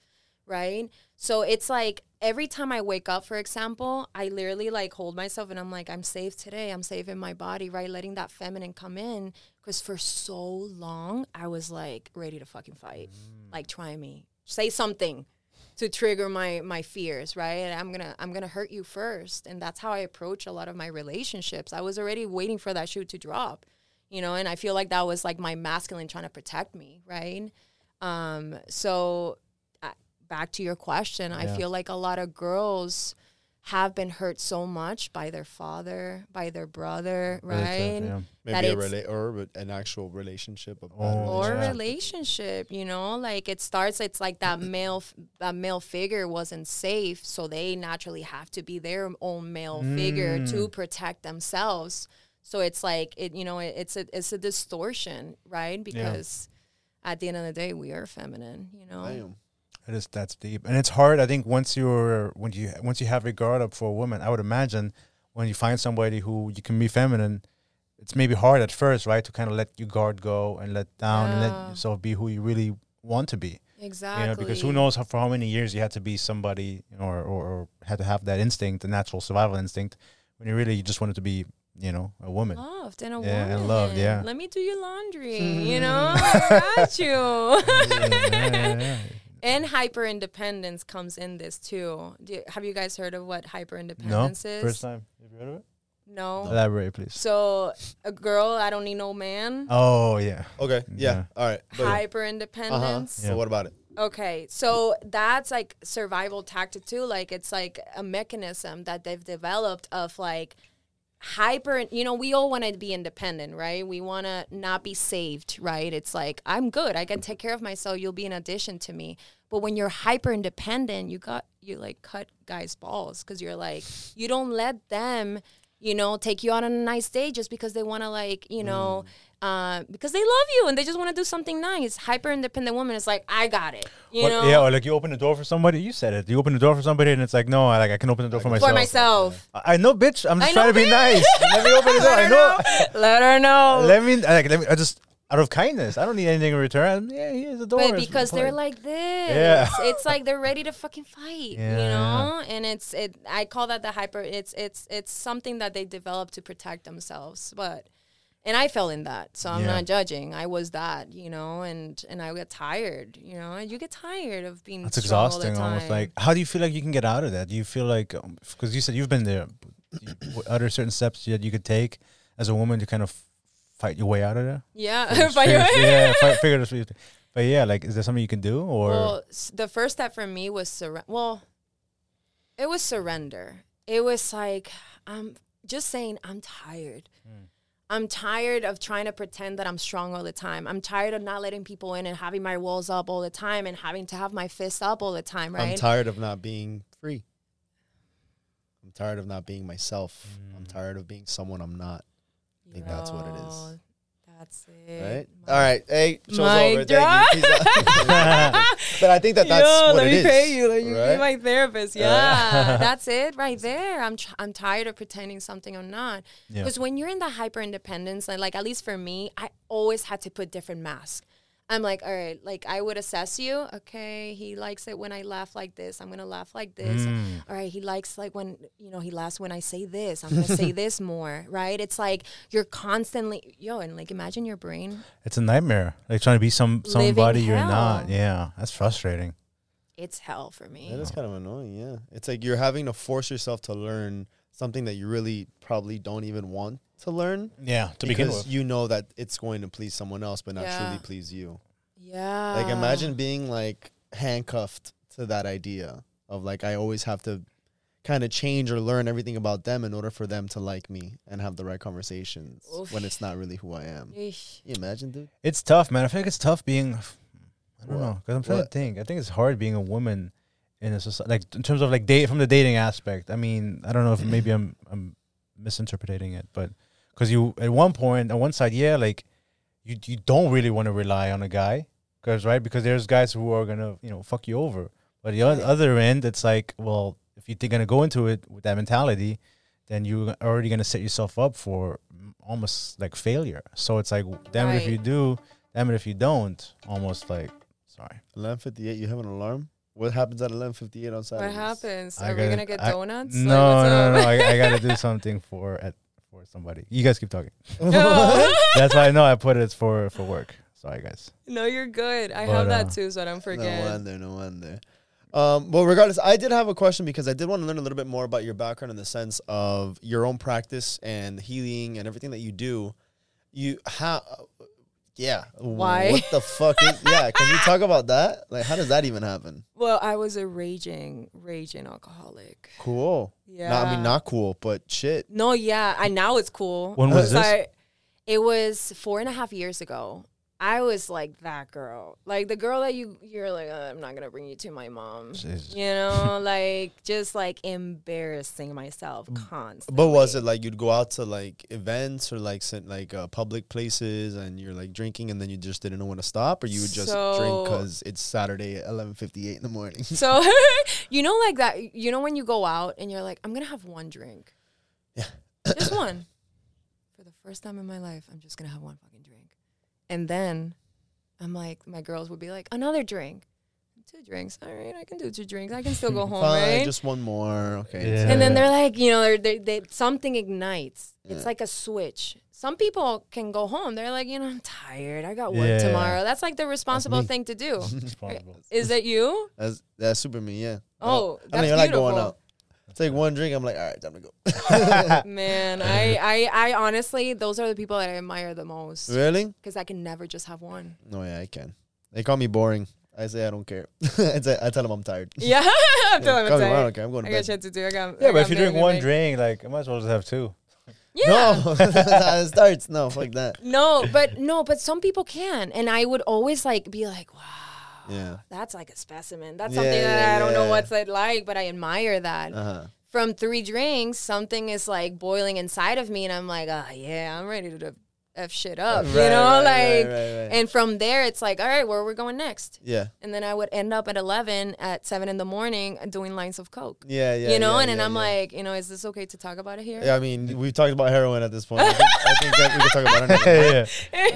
S1: right? So it's like every time I wake up, for example, I literally like hold myself and I'm like, I'm safe today. I'm safe in my body, right? Letting that feminine come in. Because for so long I was like ready to fucking fight, like try me, say something to trigger my my fears right? And i'm gonna i'm gonna hurt you first. And that's how i approach a lot of my relationships. I was already waiting for that shoe to drop you know? And i feel like that was like my masculine trying to protect me right? Um so back to your question i feel like a lot of girls have been hurt so much by their father by their brother
S2: Really tough,
S1: right?
S2: yeah.
S1: That
S3: Maybe a
S1: it's-
S3: rela- or an actual relationship. A
S2: Oh,
S1: or
S2: Yeah.
S1: relationship you know? Like it starts it's like that male f- that male figure wasn't safe so they naturally have to be their own male figure to
S2: Mm.
S1: protect themselves. So it's like it you know it, it's a it's a distortion right? Because at the end of the day we are feminine you know
S2: It is that's deep, and it's hard. I think once you're when you once you have regard up for a woman, I would imagine when you find somebody who you can be feminine, it's maybe hard at first, right, to kind of let your guard go and let down and let yourself be who you really want to be.
S1: exactly
S2: You know, because who knows how, for how many years you had to be somebody, or, or or had to have that instinct, the natural survival instinct, when you really just wanted to be, you know, a woman.
S1: loved and a
S2: Yeah,
S1: woman
S2: and loved, yeah.
S1: let me do your laundry you know i got you
S2: yeah, yeah, yeah.
S1: And hyper independence comes in this too. Do you- have you guys heard of what hyper
S2: No,
S1: independence is?
S2: first time. Have you heard of it?
S1: No.
S2: Elaborate, please.
S1: So a girl, I don't need no man.
S2: Oh yeah.
S3: Okay. Yeah.
S2: Yeah.
S3: All right. But,
S1: Hyper
S3: uh-huh.
S1: independence.
S3: So what about it?
S1: Okay, so that's like survival tactic too. Like it's like a mechanism that they've developed of like hyper. You know, we all want to be independent, right? We want to not be saved, right? It's like I'm good. I can take care of myself. You'll be an addition to me. But when you're hyper independent, you got you like cut guys' balls because you're like you don't let them. You know, take you out on a nice day just because they want to, like, you know, mm. Uh, because they love you and they just want to do something nice. Hyper independent woman is like, I got it. You know,
S2: yeah, or like you open the door for somebody. You said it. You open the door for somebody, and it's like, no, I like I can open the door for myself.
S1: for myself.
S2: I I know, bitch. I'm just trying to be
S1: bitch.
S2: nice. Let me open the door. I know.
S1: Let her know.
S2: Let me like let me. I just out of kindness. I don't need anything in return. Yeah, here's the door.
S1: but because they're like this,
S2: Yeah.
S1: it's like they're ready to fucking fight,
S2: Yeah,
S1: you know. And it's it. I call that the hyper. It's it's it's something that they develop to protect themselves. But and I fell in that, so I'm
S2: Yeah.
S1: not judging. I was that, you know, and and I get tired, you know. And you get tired of being
S2: That's
S1: strong all the
S2: exhausting. Almost like, how do you feel like you can get out of that? Do you feel like because you said you've been there? What other certain steps that you could take as a woman to kind of fight your way out of there?
S1: yeah. By the way-
S2: yeah, fight, figure this. But yeah, like, is there something you can do or?
S1: Well, the first step for me was surrender. Well, it was surrender. It was like I'm just saying I'm tired.
S2: Hmm.
S1: I'm tired of trying to pretend that I'm strong all the time. I'm tired of not letting people in and having my walls up all the time and having to have my fists up all the time, right?
S3: I'm tired of not being free. I'm tired of not being myself. I'm
S2: Mm.
S3: tired of being someone I'm not. I think that's what it is.
S1: Yo, That's it.
S3: Right?
S1: My-
S3: All right. Hey, show's
S1: Mic
S3: over. Thank you. But I think that that's
S1: Yo,
S3: what
S1: let
S3: it
S1: me
S3: is.
S1: pay you. Let you
S3: right?
S1: be my therapist. Uh, yeah, that's it right there. I'm tr- I'm tired of pretending something I'm not.
S2: Yeah.
S1: Because when you're in the hyper independence, and like at least for me, I always had to put different masks. I'm like, all right, like I would assess you. Okay, he likes it when I laugh like this. I'm gonna laugh like this.
S2: Mm.
S1: All right, he likes like when you know he laughs when I say this. I'm gonna say this more. Right? It's like you're constantly yo, and like imagine your brain.
S2: It's a nightmare. Like trying to be some somebody you're not. Yeah, that's frustrating.
S1: It's hell for me.
S3: That is kind of annoying. Yeah, it's like you're having to force yourself to learn something that you really probably don't even want to learn
S2: Yeah, to begin
S3: because
S2: with.
S3: you know that it's going to please someone else, but not
S1: Yeah.
S3: truly please you.
S1: Yeah.
S3: Like imagine being like handcuffed to that idea of like I always have to kind of change or learn everything about them in order for them to like me and have the right conversations
S1: Oof.
S3: when it's not really who I am.
S1: Yeesh.
S3: You imagine, dude?
S2: It's tough, man. I feel like it's tough being. I don't
S3: What?
S2: know because I'm trying
S3: What?
S2: to think. I think it's hard being a woman in a society, like in terms of like date from the dating aspect. I mean, I don't know if maybe I'm I'm misinterpreting it, but because you at one point on one side, yeah, like you you don't really want to rely on a guy, because right, because there's guys who are gonna you know fuck you over. But the
S1: Right.
S2: other end, it's like, well, if you're gonna go into it with that mentality, then you're already gonna set yourself up for almost like failure. So it's like, damn it if you do, damn it if you don't. Almost like, sorry.
S3: Eleven fifty eight. You have an alarm. What happens at eleven fifty eight on Saturday?
S1: What
S3: Saturdays?
S1: happens?
S2: I
S1: Are we
S2: gotta-
S1: gonna get
S2: I-
S1: donuts?
S2: No,
S1: Like, what's
S2: no, no. I, I gotta do something for at for somebody. You guys keep talking. That's why I know I put it for for work. Sorry, guys.
S1: no, you're good. I
S2: But,
S1: have that
S2: uh,
S1: too, so I don't
S3: No
S1: forget.
S3: wonder, no wonder. Um, well, regardless, I did have a question because I did want to learn a little bit more about your background in the sense of your own practice and healing and everything that you do. You how, yeah.
S1: Why?
S3: What the fuck? Is, yeah. Can you talk about that? Like, how does that even happen?
S1: Well, I was a raging, raging alcoholic.
S3: Cool.
S1: Yeah.
S3: Not, I mean, not cool, but shit.
S1: No, yeah, I now it's cool.
S2: When was
S1: Because
S2: this?
S1: I- it was four and a half years ago. I was like that girl, like the girl that you you're like, "Uh, I'm not gonna bring you to my mom.
S2: Jesus.
S1: You know, like just like embarrassing myself
S2: Mm.
S1: constantly.
S3: But was it like you'd go out to like events or like like uh, public places and you're like drinking and then you just didn't know when to stop, or you would just drink because it's Saturday at eleven fifty eight in the morning?
S1: So, you know, like that. You know, when you go out and you're like, I'm gonna have one drink.
S3: Yeah.
S1: just one. For the first time in my life, I'm just gonna have one fucking drink. And then, I'm like, my girls would be like, another drink, two drinks. All right, I can do two drinks. I can still go home,
S3: Fine,
S1: right?
S3: just one more. Okay.
S2: Yeah.
S1: and then they're like, you know, they're, they they something ignites. It's like a switch. Some people can go home. They're like, you know, I'm tired. I got work
S2: Yeah.
S1: tomorrow. That's like the responsible thing to do. Is that you?
S3: That's that's super me, yeah. Oh, I
S1: Oh,
S3: don't- I don't
S1: that's
S3: even like going
S1: beautiful.
S3: Out. Take one drink, I'm like, all right, time to go.
S1: Man, I, I, I honestly, those are the people that I admire the most
S3: really?
S1: because I can never just have one.
S3: No, yeah, I can. They call me boring. I say I don't care. I, say, I tell them I'm tired.
S1: Yeah, I'm
S3: Yeah,
S1: telling
S3: call me, I don't care. I'm going
S1: I
S3: to
S1: got
S3: bed.
S1: shit to do. I got. I
S2: Yeah, but
S1: got
S2: if you drink one
S1: make.
S2: drink, like I might as well just have two.
S1: yeah.
S3: No, it starts. No, fuck that.
S1: No, but no, but some people can, and I would always like be like, wow.
S3: Yeah.
S1: That's like a specimen. That's
S3: Yeah,
S1: something that I don't know
S3: yeah.
S1: what's it like, but I admire that.
S3: Uh huh.
S1: From three drinks, something is like boiling inside of me, and I'm like, oh yeah, I'm ready to f shit up, you know, like. And from there, it's like, all right, where are we going next?
S3: yeah,
S1: And then I would end up at 11 at 7 in the morning doing lines of coke.
S3: yeah, yeah.
S1: you know,
S3: yeah,
S1: and then
S3: yeah,
S1: I'm
S3: yeah.
S1: like, you know, is this okay to talk about it here?
S3: Yeah, I mean, we've talked about heroin at this point. I think, I think that we can talk about
S2: yeah.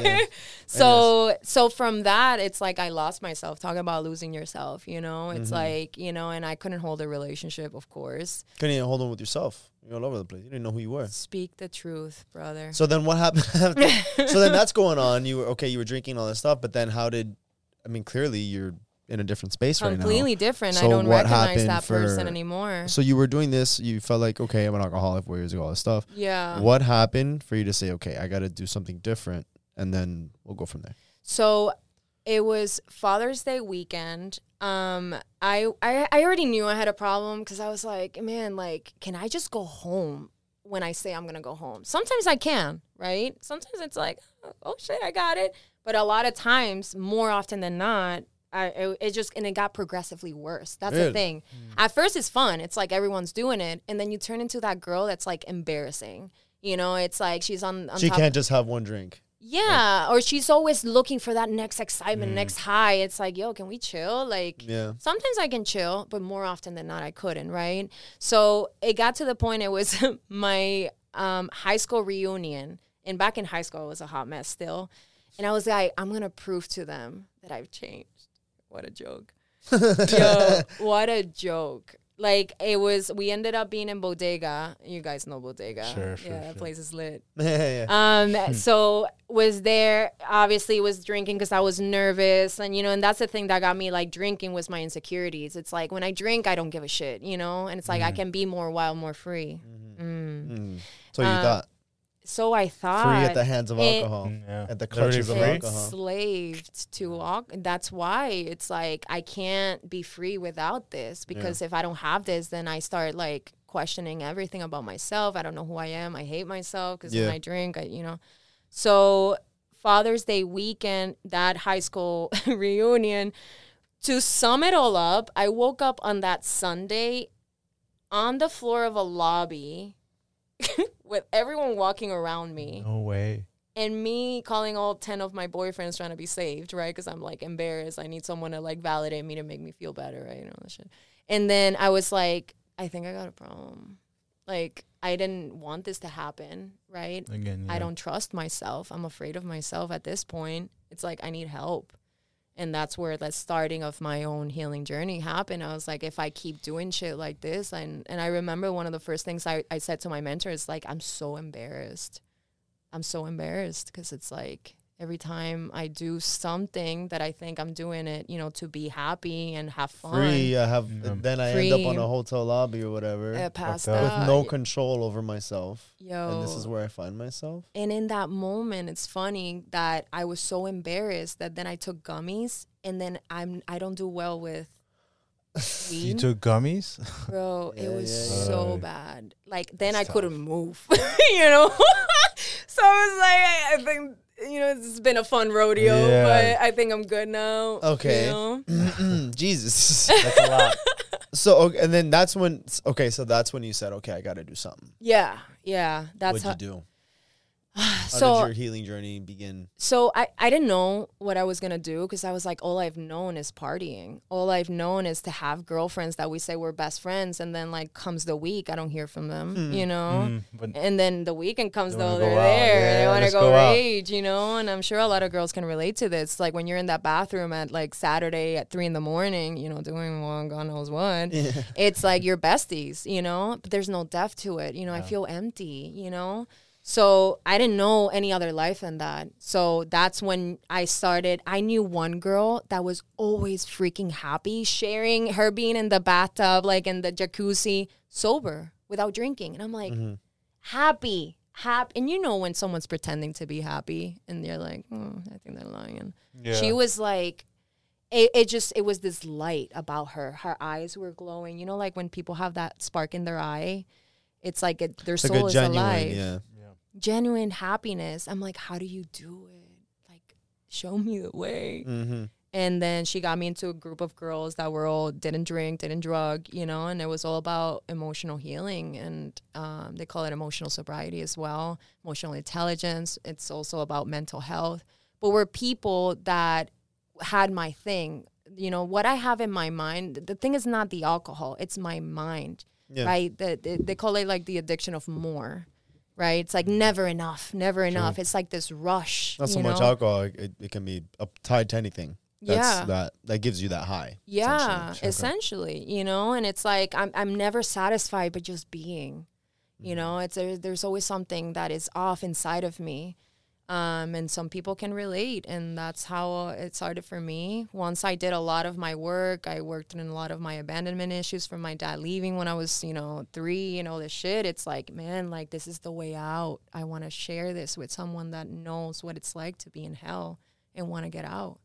S3: Yeah.
S1: so so from that it's like i lost myself talking about losing yourself you know it's
S3: Mm-hmm.
S1: like you know and i couldn't hold a relationship of course
S3: Couldn't even hold on with yourself. You're all over the place. You didn't know who you were.
S1: speak the truth brother
S3: So then what happened? so then that's going on. You were okay. You were drinking all this stuff, but then how did? I mean, clearly you're in a different space right now.
S1: completely different i don't recognize that person anymore
S3: So you were doing this. You felt like okay, I'm an alcoholic. Four years ago, all this stuff.
S1: yeah
S3: What happened for you to say, okay, I got to do something different, and then we'll go from there.
S1: So it was Father's Day weekend. Um, I, I I already knew I had a problem because I was like, man, like, can I just go home when I say I'm gonna go home? Sometimes I can, right? Sometimes it's like, oh shit, I got it. But a lot of times, more often than not, I it, it just and it got progressively worse. That's
S3: Really?
S1: the thing. At first, it's fun. It's like everyone's doing it, and then you turn into that girl that's like embarrassing. You know, it's like she's on. on
S3: She can't just have one drink.
S1: Yeah, or she's always looking for that next excitement, next high. It's like, yo, can we chill? Like,
S3: Yeah.
S1: sometimes I can chill, but more often than not, I couldn't, right? So it got to the point, it was my um, high school reunion. And back in high school, it was a hot mess still. And I was like, I'm going to prove to them that I've changed. What a joke. Yo, what a joke. Like, it was, we ended up being in Bodega. You guys know Bodega.
S2: Sure, sure,
S1: Yeah, that place is lit.
S3: yeah. yeah.
S1: Um, so was there obviously was drinking because I was nervous and you know, and that's the thing that got me like drinking was my insecurities. It's like when I drink, I don't give a shit, you know, and it's like I can be more wild, more free. Mm.
S3: Mm. So you
S1: Um,
S3: thought.
S1: So I thought
S3: free at the hands of
S1: it-
S3: alcohol,
S2: Mm, yeah.
S3: at the
S2: Literally
S3: clutches of alcohol.
S1: enslaved to alcohol. That's why it's like I can't be free without this because if I don't have this, then I start like questioning everything about myself. I don't know who I am. I hate myself because
S3: Yeah.
S1: when I drink, I you know. So Father's Day weekend, that high school reunion. To sum it all up, I woke up on that Sunday on the floor of a lobby with everyone walking around me
S2: No way.
S1: and me calling all 10 of my boyfriends trying to be saved, right? Because I'm like embarrassed. I need someone to like validate me to make me feel better, right? You know, that shit. And then I was like, I think I got a problem. Like, I didn't want this to happen, right?
S2: Again,
S1: I don't trust myself. I'm afraid of myself at this point. It's like I need help. And that's where the starting of my own healing journey happened. I was like, if I keep doing shit like this, and and I remember one of the first things I, I said to my mentor is like, I'm so embarrassed. I'm so embarrassed because it's like every time I do something that I think I'm doing it, you know, to be happy and have fun.
S3: Free, I have.
S2: Yeah.
S3: Then I end up on a hotel lobby or whatever
S1: uh, past
S2: up.
S3: with no control over myself,
S1: yo,
S3: and this is where I find myself.
S1: And in that moment, it's funny that I was so embarrassed that then I took gummies, and then I'm I don't do well with
S2: You took gummies?
S1: bro.
S3: Yeah,
S1: it was
S3: yeah,
S2: yeah.
S1: so bad. Like then
S2: that's
S1: I couldn't move, you know. so I was like, I, I think you know it's been a fun rodeo,
S2: Yeah.
S1: but I think I'm good now. you
S3: Okay.
S1: know?
S3: Jesus.
S2: That's a lot.
S3: so okay, and then that's when okay, so that's when you said, okay, I got to do something.
S1: Yeah, yeah. That's
S3: What'd you do? How
S1: so
S3: did your healing journey begin?
S1: So I, I didn't know what I was gonna do because I was like, all I've known is partying. All I've known is to have girlfriends that we say we're best friends, and then like comes the week, I don't hear from them, you know.
S2: Mm,
S1: And then the weekend comes though they're
S2: go out.
S1: there, they want to go,
S2: go out.
S1: rage, you know. And I'm sure a lot of girls can relate to this. Like when you're in that bathroom at like Saturday at three in the morning, you know, doing one God knows what. It's like your besties, you know. But there's no depth to it, you know. I feel empty, you know. So I didn't know any other life than that. So that's when I started. I knew one girl that was always freaking happy, sharing her being in the bathtub, like in the jacuzzi, sober, without drinking. And I'm like, mm-hmm. happy, happy. And you know when someone's pretending to be happy and they're like, oh, I think they're lying. She was like, it, it just, it was this light about her. Her eyes were glowing. You know, like when people have that spark in their eye, it's like it, their
S3: It's like
S1: soul
S3: a
S1: is
S3: genuine,
S1: alive
S3: yeah.
S1: Genuine happiness. I'm like, how do you do it? Like, show me the way.
S3: Mm-hmm.
S1: And then she got me into a group of girls that were all didn't drink, didn't drug, you know, and it was all about emotional healing. And um, they call it emotional sobriety as well, emotional intelligence. It's also about mental health. But we're people that had my thing. You know, what I have in my mind, the thing is not the alcohol, it's my mind
S3: Yeah.
S1: right? The, the, they call it like the addiction of more, right? It's like never enough, never enough. It's like this rush.
S3: Not so much
S1: know?
S3: alcohol. It, it can be tied to anything. That's,
S1: Yeah.
S3: That that gives you that high.
S1: Yeah,
S3: essentially.
S1: essentially, you know, and it's like I'm I'm never satisfied but just being. You
S3: Mm-hmm.
S1: know, it's there, there's always something that is off inside of me. Um, and some people can relate, and that's how it started for me. Once I did a lot of my work, I worked in a lot of my abandonment issues from my dad leaving when I was, you know, three and all this shit. It's like, man, like this is the way out. I want to share this with someone that knows what it's like to be in hell and want to get out.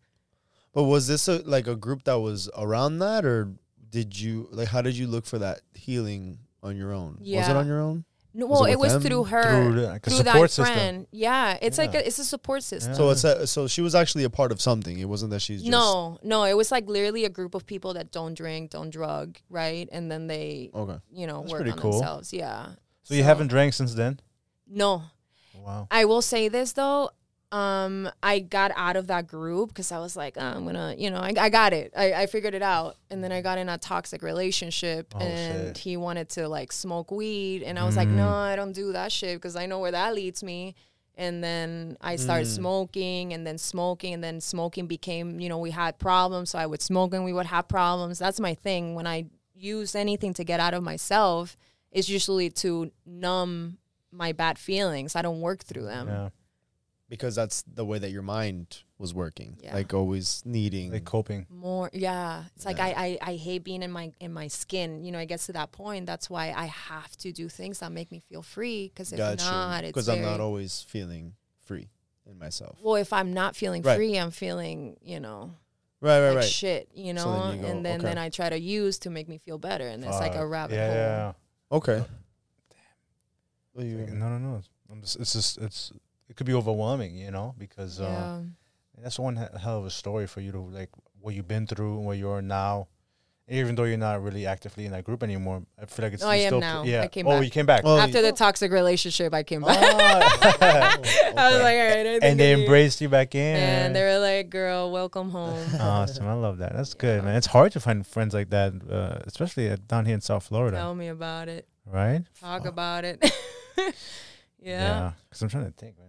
S3: But was this a, like a group that was around that, or did you like? How did you look for that healing on your own? Was it on your own?
S1: No,
S3: Was
S1: well,
S3: it
S1: it, was
S3: them?
S1: through her,
S2: Through like
S1: through that
S2: system.
S1: friend. Yeah, it's like a, it's a support system.
S3: So it's a, so she was actually a part of something. It wasn't that she's just
S1: no, no, it was like literally a group of people that don't drink, don't drug, right? And then they,
S3: Okay.
S1: you know,
S2: That's
S1: work on
S2: cool.
S1: themselves. Yeah.
S2: So you haven't drank since then?
S1: No,
S2: Wow.
S1: I will say this though. Um, I got out of that group because I was like, oh, I'm gonna, you know, I, I got it. I, I figured it out. And then I got in a toxic relationship
S2: Oh,
S1: and
S2: shit.
S1: he wanted to like smoke weed. And I was like, no, I don't do that shit because I know where that leads me. And then I started smoking and then smoking and then smoking became, you know, we had problems. So I would smoke and we would have problems. That's my thing. When I use anything to get out of myself, it's usually to numb my bad feelings. I don't work through them.
S2: Yeah.
S3: Because that's the way that your mind was working.
S1: Yeah.
S3: Like always needing.
S2: Like coping.
S1: more yeah it's like I, I i hate being in my in my skin you know it gets to that point that's why i have to do things that make me feel free because if not it's
S3: Because I'm not always feeling free in myself.
S1: well if i'm not feeling
S3: Right.
S1: free i'm feeling you know
S3: Right, right,
S1: like
S3: right.
S1: shit you know
S3: So then you go,
S1: and then
S3: okay.
S1: then i try to use to make me feel better and it's like a rabbit
S2: yeah,
S1: hole
S2: Yeah.
S3: Okay. What do you-
S2: No, no, no. I'm just, it's just it's it could be overwhelming, you know, because uh, that's one hell of a story for you to like what you've been through and where you are now. Even though you're not really actively in that group anymore, I feel like it's
S1: Oh,
S2: you
S1: I am
S2: still
S1: now.
S2: yeah.
S1: I came
S2: oh,
S1: back.
S2: you came back.
S3: Oh,
S1: after
S3: you-
S1: the toxic relationship i came back
S2: Ah.
S1: i was like all right I think
S2: and they
S1: I
S2: embraced you back in.
S1: and they were like girl welcome home
S2: awesome. I love that. That's
S1: Yeah.
S2: good, man. It's hard to find friends like that, uh, especially uh, down here in South Florida,
S1: tell me about it
S2: right?
S1: talk
S2: Fuck.
S1: about it yeah.
S2: Yeah, because I'm trying to think, man.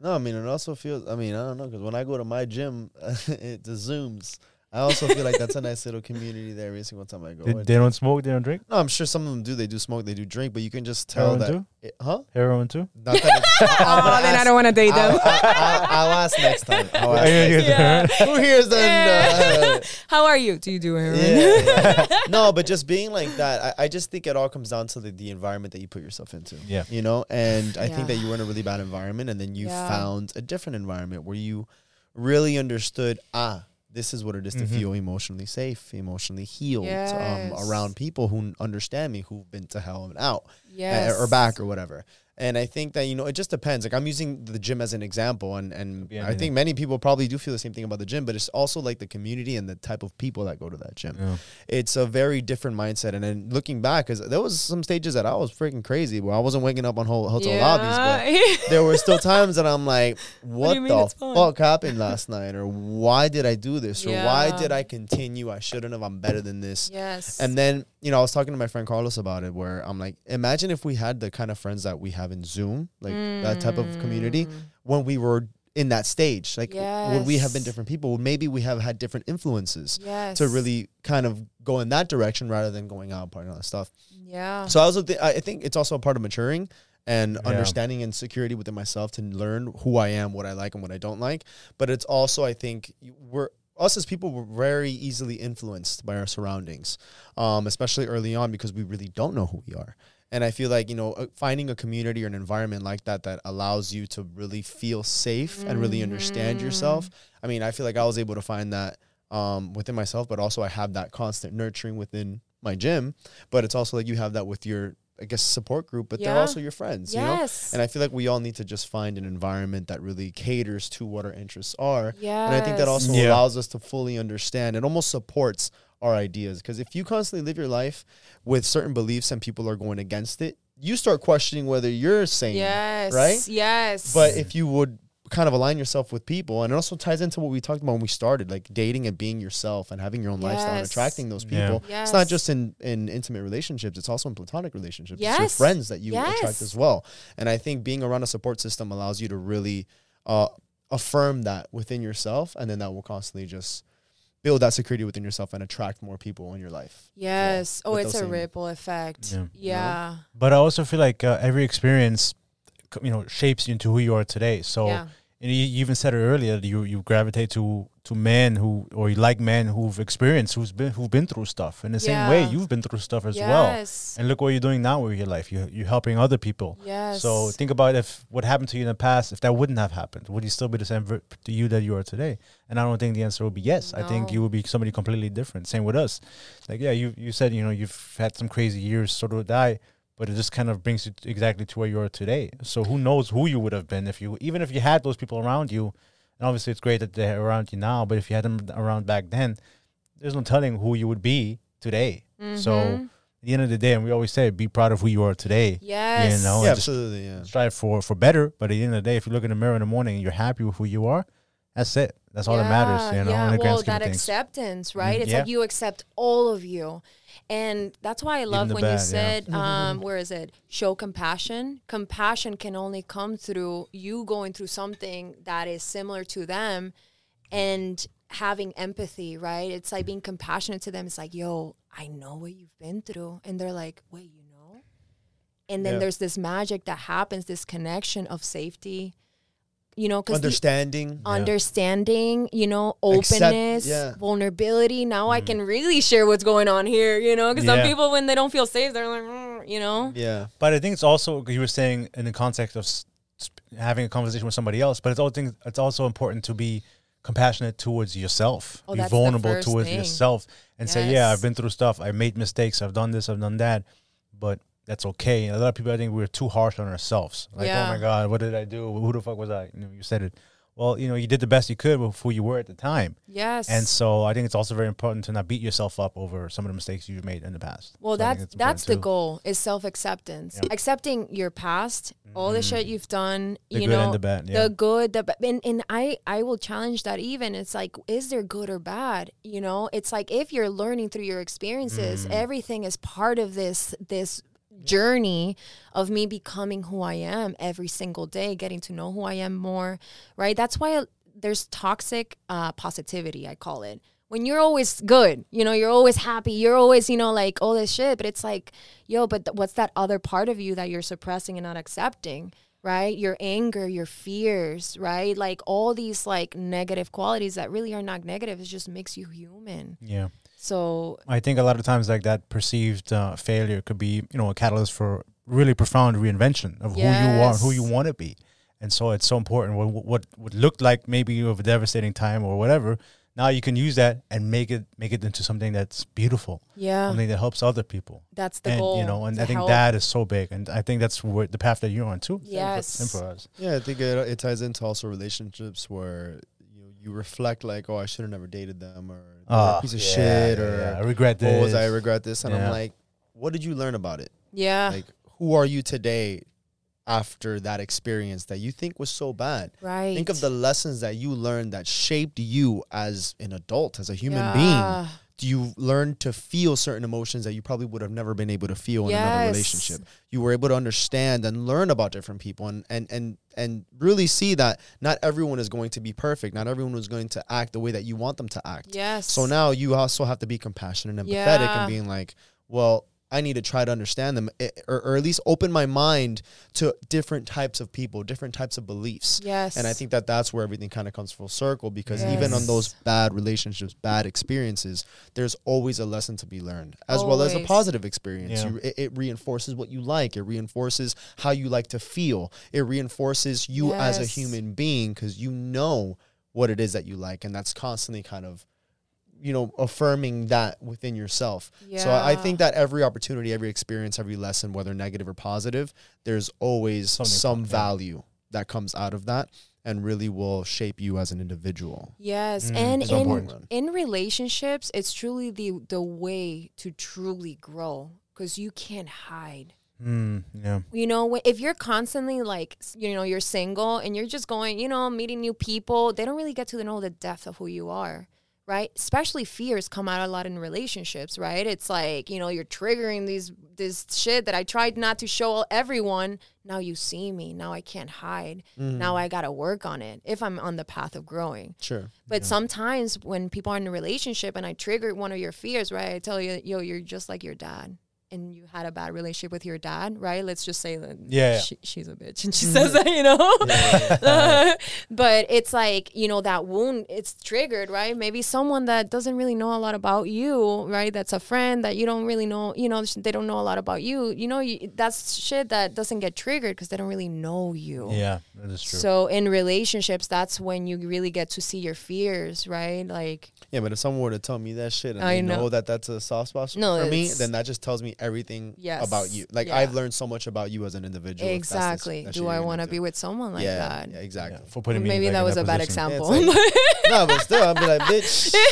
S3: No, I mean, it also feels. I mean, I don't know, because when I go to my gym, it Zooms. I also feel like that's a nice little community there every single time I go.
S2: They, they don't smoke, they don't drink.
S3: no, I'm sure some of them do. They do smoke, they do drink, but you can just tell
S2: Heroin
S3: that.
S2: too.
S3: It, huh?
S2: Heroin too.
S3: Not that it's, I'm
S1: Oh,
S3: gonna
S1: then I don't want to date them.
S3: I'll, I'll, I'll ask next time. I'll ask
S2: Yeah,
S3: next
S2: yeah,
S1: Yeah.
S3: Who here's then? Uh,
S1: How are you? Do you do heroin?
S3: yeah, yeah. no, but just being like that, I, I just think it all comes down to the, the environment that you put yourself into.
S2: Yeah.
S3: You know, and I think that you were in a really bad environment, and then you
S1: Yeah.
S3: found a different environment where you really understood, ah, this is what it is to
S2: Mhm.
S3: feel emotionally safe, emotionally healed,
S1: Yes.
S3: um, around people who understand me, who've been to hell and out
S1: Yes.
S3: uh, or back or whatever. And I think that you know it just depends. Like I'm using the gym as an example, and and
S2: be
S3: I
S2: anything.
S3: think many people probably do feel the same thing about the gym, but it's also like the community and the type of people that go to that gym.
S2: Yeah.
S3: It's a very different mindset. And then looking back, because there was some stages that I was freaking crazy, where I wasn't waking up on ho- hotel lobbies, but there were still times that I'm like, what,
S1: you mean it's
S3: the fuck happened last night? Or why did I do this? Or why did I continue? I shouldn't have. I'm better than this.
S1: yes.
S3: And then, you know, I was talking to my friend Carlos about it where I'm like, imagine if we had the kind of friends that we have in Zoom, like that type of community,
S1: Mm.
S3: when we were in that stage. Like, would we have been different people? Maybe we have had different influences
S1: Yes.
S3: to really kind of go in that direction rather than going out partying and all that stuff.
S1: Yeah.
S3: So I also thi- I I think it's also a part of maturing and
S2: Yeah.
S3: understanding and security within myself to learn who I am, what I like and what I don't like. But it's also I think we're us as people we're very easily influenced by our surroundings, um, especially early on because we really don't know who we are. And I feel like you know uh, finding a community or an environment like that that allows you to really feel safe and really understand yourself. I mean, I feel like I was able to find that um, within myself, but also I have that constant nurturing within my gym. But it's also like you have that with your, I guess, support group, but they're also your friends, you know? And I feel like we all need to just find an environment that really caters to what our interests are.
S1: yes.
S3: And I think that also
S2: Yeah.
S3: allows us to fully understand. It almost supports our ideas. Because if you constantly live your life with certain beliefs and people are going against it, you start questioning whether you're sane.
S1: Yes.
S3: right?
S1: Yes.
S3: But if you would kind of align yourself with people, and it also ties into what we talked about when we started, like dating and being yourself and having your own lifestyle and attracting those
S2: Yeah.
S3: people.
S1: yes.
S3: It's not just in, in intimate relationships, it's also in platonic relationships. It's your
S1: Yes.
S3: friends that you attract as well. And I think being around a support system allows you to really uh, affirm that within yourself, and then that will constantly just build that security within yourself and attract more people in your life.
S1: Yes. Oh, it's a
S3: same-
S1: ripple effect.
S2: Yeah.
S1: Yeah.
S2: But I also feel like uh, every experience, you know, shapes you into who you are today. So
S1: yeah.
S2: And you, you even said it earlier. that You you gravitate to to men who or you like men who've experienced, who's been who've been through stuff. In the same way, you've been through stuff as well. And look what you're doing now with your life. You you're helping other people.
S1: Yes.
S2: So think about if what happened to you in the past, if that wouldn't have happened, would you still be the same ver- to you that you are today? And I don't think the answer would be yes. I think you would be somebody completely different. Same with us. Like yeah, you you said you know you've had some crazy years, sort of I. But it just kind of brings you exactly to where you are today. So who knows who you would have been if you even if you had those people around you. And obviously it's great that they're around you now. But if you had them around back then, there's no telling who you would be today. So
S1: Mhm.
S2: at the end of the day, and we always say, be proud of who you are today
S1: yes.
S2: know,
S3: yeah, absolutely. Yeah.
S2: strive for for better. But at the end of the day, if you look in the mirror in the morning and you're happy with who you are, that's it. That's all that matters. You know,
S1: yeah.
S2: in the grand
S1: well, that
S2: of
S1: acceptance, right?
S2: Mhm.
S1: It's
S2: Yeah.
S1: like you accept all of you, and that's why I love
S2: the
S1: when you
S2: bad, yeah.
S1: said, um, "Where is it? Show compassion." Compassion can only come through you going through something that is similar to them, and having empathy, right? It's like being compassionate to them. It's like, "Yo, I know what you've been through," and they're like, "Wait, you know?" And then
S3: Yeah.
S1: there's this magic that happens, this connection of safety you know, because
S3: Understanding.
S1: understanding, you know,
S3: Accept-
S1: openness,
S3: yeah.
S1: vulnerability. Now I can really share what's going on here, you know, because
S2: Yeah.
S1: some people when they don't feel safe, they're like, "Mm," you know.
S3: Yeah.
S2: But I think it's also you were saying in the context of having a conversation with somebody else. But it's also things, it's also important to be compassionate towards yourself,
S1: Oh,
S2: be vulnerable towards
S1: thing.
S2: yourself, and say, "Yeah, I've been through stuff. I've made mistakes. I've done this. I've done that." But that's okay. A lot of people, I think, we're too harsh on ourselves. Like,
S1: Yeah.
S2: "Oh my God, what did I do? Who the fuck was I?" You know, you said it. Well, you know, you did the best you could with who you were at the time.
S1: Yes.
S2: And so I think it's also very important to not beat yourself up over some of the mistakes you've made in the past.
S1: Well,
S2: So
S1: that's that's the
S2: too.
S1: goal is self acceptance,
S2: Yeah.
S1: accepting your past, all the shit you've done.
S2: The
S1: you know,
S2: the bad. Yeah.
S1: the good, the bad, and, and I I will challenge that. Even it's like, is there good or bad? You know, it's like if you're learning through your experiences,
S2: Mm.
S1: everything is part of this this journey of me becoming who I am every single day, getting to know who I am more. Right. That's why there's toxic uh, positivity. I call it when you're always good, you know, you're always happy, you're always, you know, like all this shit. But it's like, yo, but th- what's that other part of you that you're suppressing and not accepting? Right? Your anger, your fears, right? Like all these like negative qualities that really are not negative. It just makes you human.
S2: yeah.
S1: So
S2: I think a lot of times like that perceived uh, failure could be, you know, a catalyst for really profound reinvention of who you are, who you want to be. And so it's so important. What what what looked like maybe you have a devastating time or whatever. Now you can use that and make it make it into something that's beautiful,
S1: yeah,
S2: something that helps other people.
S1: that's the
S2: and
S1: goal.
S2: you know, and I think
S1: help.
S2: that is so big, and I think that's where the path that you're on too.
S1: Yes.
S2: Same for us.
S3: Yeah, I think it, it ties into also relationships where you know, you reflect like, oh, I should have never dated them, or they're a
S2: Ah,
S3: piece of
S2: yeah,
S3: shit,
S2: yeah,
S3: or
S2: yeah. I regret this.
S3: oh, was I regret this? And
S2: Yeah.
S3: I'm like, what did you learn about it?
S1: yeah,
S3: Like, who are you today after that experience that you think was so bad?
S1: right.
S3: Think of the lessons that you learned that shaped you as an adult, as a human being. You learn to feel certain emotions that you probably would have never been able to feel in another relationship? You were able to understand and learn about different people and, and and and really see that not everyone is going to be perfect. Not everyone is going to act the way that you want them to act.
S1: Yes.
S3: So now you also have to be compassionate and empathetic
S1: Yeah.
S3: and being like, well, I need to try to understand them eh, or, or at least open my mind to different types of people, different types of beliefs.
S1: Yes.
S3: And I think that that's where everything kind of comes full circle because even on those bad relationships, bad experiences, there's always a lesson to be learned, as well as a positive experience.
S2: Yeah.
S3: You, it, it reinforces what you like. It reinforces how you like to feel. It reinforces you as a human being because you know what it is that you like, and that's constantly kind of you know affirming that within yourself yeah. so I, I think that every opportunity every experience every lesson whether negative or positive there's always
S2: Something
S3: some
S2: fun, yeah.
S3: value that comes out of that and really will shape you as an individual
S1: Yes,
S2: Mm,
S1: and
S2: so
S1: in
S2: important.
S1: in relationships, it's truly the the way to truly grow because you can't hide.
S2: Mm, yeah.
S1: You know, if you're constantly like, you know, you're single and you're just going, you know, meeting new people, they don't really get to know the depth of who you are, right? Especially fears come out a lot in relationships, right? It's like, you know, you're triggering these this shit that I tried not to show everyone. Now you see me. Now I can't hide. Now mm-hmm. I got to work on it if I'm on the path of growing.
S3: sure
S1: But sometimes when people are in a relationship and I trigger one of your fears, right? I tell you, yo, you're just like your dad. And you had a bad relationship with your dad, right? Let's just say that
S2: Yeah, yeah.
S1: She, she's a bitch and she mm-hmm. says that, you know? but it's like, you know, that wound, it's triggered, right? Maybe someone that doesn't really know a lot about you, right? That's a friend that you don't really know, you know, they don't know a lot about you. You know, you, that's shit that doesn't get triggered because they don't really know you.
S2: Yeah, that is true.
S1: So in relationships, that's when you really get to see your fears, right? Like,
S3: yeah but if someone were to tell me that shit and
S1: I
S3: I know.
S1: know.
S3: that that's a soft spot
S1: No,
S3: for me
S1: it's-
S3: then that just tells me everything
S1: Yes,
S3: about you like
S1: yeah.
S3: i've learned so much about you as an individual if that's the s-
S1: exactly. Do I want to be with someone like
S3: yeah,
S1: that?
S3: yeah exactly
S2: yeah, for putting me
S1: Maybe
S2: like,
S1: that
S2: in
S1: was a bad
S2: position.
S1: example.
S3: it's no but still I'd be like bitch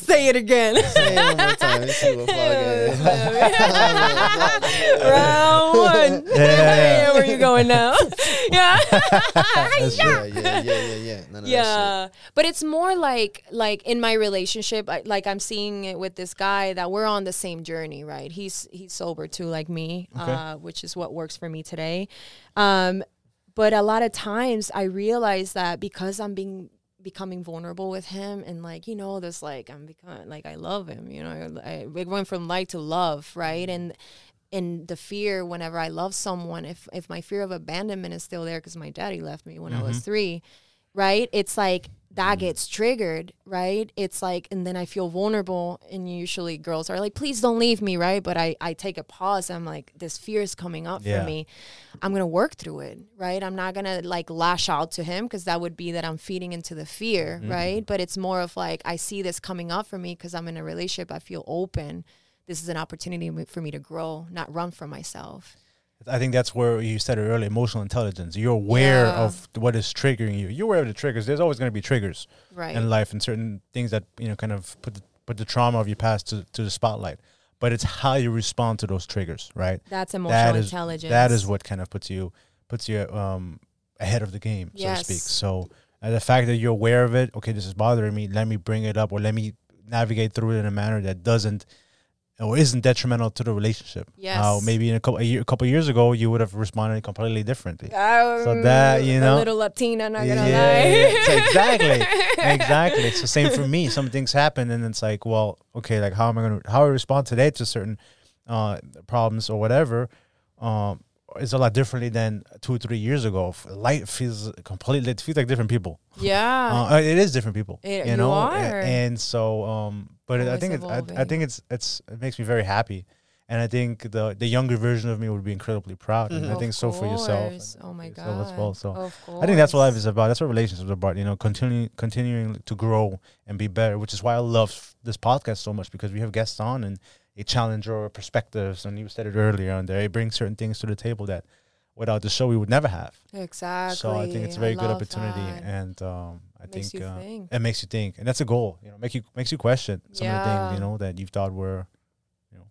S1: Say it again.
S3: say it one more time see what fuck.
S1: Round one.
S2: Yeah, yeah, yeah.
S1: Where you going now? yeah.
S2: That's true.
S3: yeah yeah yeah yeah yeah None of that
S1: yeah but it's more like like in my relationship I, like i'm seeing it with this guy that we're on the same journey right he's he's sober too like me
S2: Okay.
S1: uh, which is what works for me today um but a lot of times i realize that because i'm being becoming vulnerable with him and like you know this like i'm becoming like i love him you know I, it went from like to love right and in the fear whenever I love someone, if if my fear of abandonment is still there because my daddy left me when I was three, right? It's like that mm. gets triggered, right? It's like, and then I feel vulnerable. And usually girls are like, please don't leave me, right? But I, I take a pause. I'm like, this fear is coming up
S2: Yeah.
S1: for me. I'm going to work through it, right? I'm not going to like lash out to him because that would be that I'm feeding into the fear, mm-hmm. right? But it's more of like, I see this coming up for me because I'm in a relationship. I feel open. This is an opportunity for me to grow, not run for myself.
S2: I think that's where you said it earlier, emotional intelligence. You're aware
S1: Yeah.
S2: of what is triggering you. You're aware of the triggers. There's always going to be triggers
S1: Right.
S2: in life and certain things that, you know, kind of put the, put the trauma of your past to, to the spotlight. But it's how you respond to those triggers, right?
S1: That's emotional
S2: that is
S1: intelligence.
S2: that is what kind of puts you puts you um ahead of the game, so to speak. So uh, the fact that you're aware of it, okay, this is bothering me. Let me bring it up, or let me navigate through it in a manner that doesn't or isn't detrimental to the relationship. How
S1: Yes.
S2: maybe in a couple a, year, a couple years ago you would have responded completely differently.
S1: Um,
S2: that, you know-
S1: a little Latina, not gonna
S2: Yeah,
S1: lie.
S2: yeah, so exactly, exactly. It's the same for me. Some things happen, and it's like, well, okay, like how am I going to how I respond today to certain uh, problems or whatever um, is a lot differently than two or three years ago. Life feels completely. It feels like different people.
S1: yeah.
S2: Uh, it is different people.
S1: It-
S2: you
S1: you
S2: know, A-
S1: are.
S2: and so, um, but I think it's, I, I think it's it's it makes me very happy. And I think the the younger version of me would be incredibly proud, and I
S1: Of
S2: think so for yourself.
S1: Oh my god.
S2: as well. So. I think that's what life is about. That's what relationships are about. You know, continuing continuing to grow and be better, which is why I love this podcast so much because we have guests on and they challenge our perspectives. And you said it earlier on there, they bring certain things to the table that without the show we would never have.
S1: Exactly.
S2: So I think it's a very good opportunity,
S1: that.
S2: and um, I
S1: Makes
S2: think
S1: you
S2: uh,
S1: think.
S2: it makes you think, and that's a goal. You know, make you makes you question some of the things you know that you thought were, you know,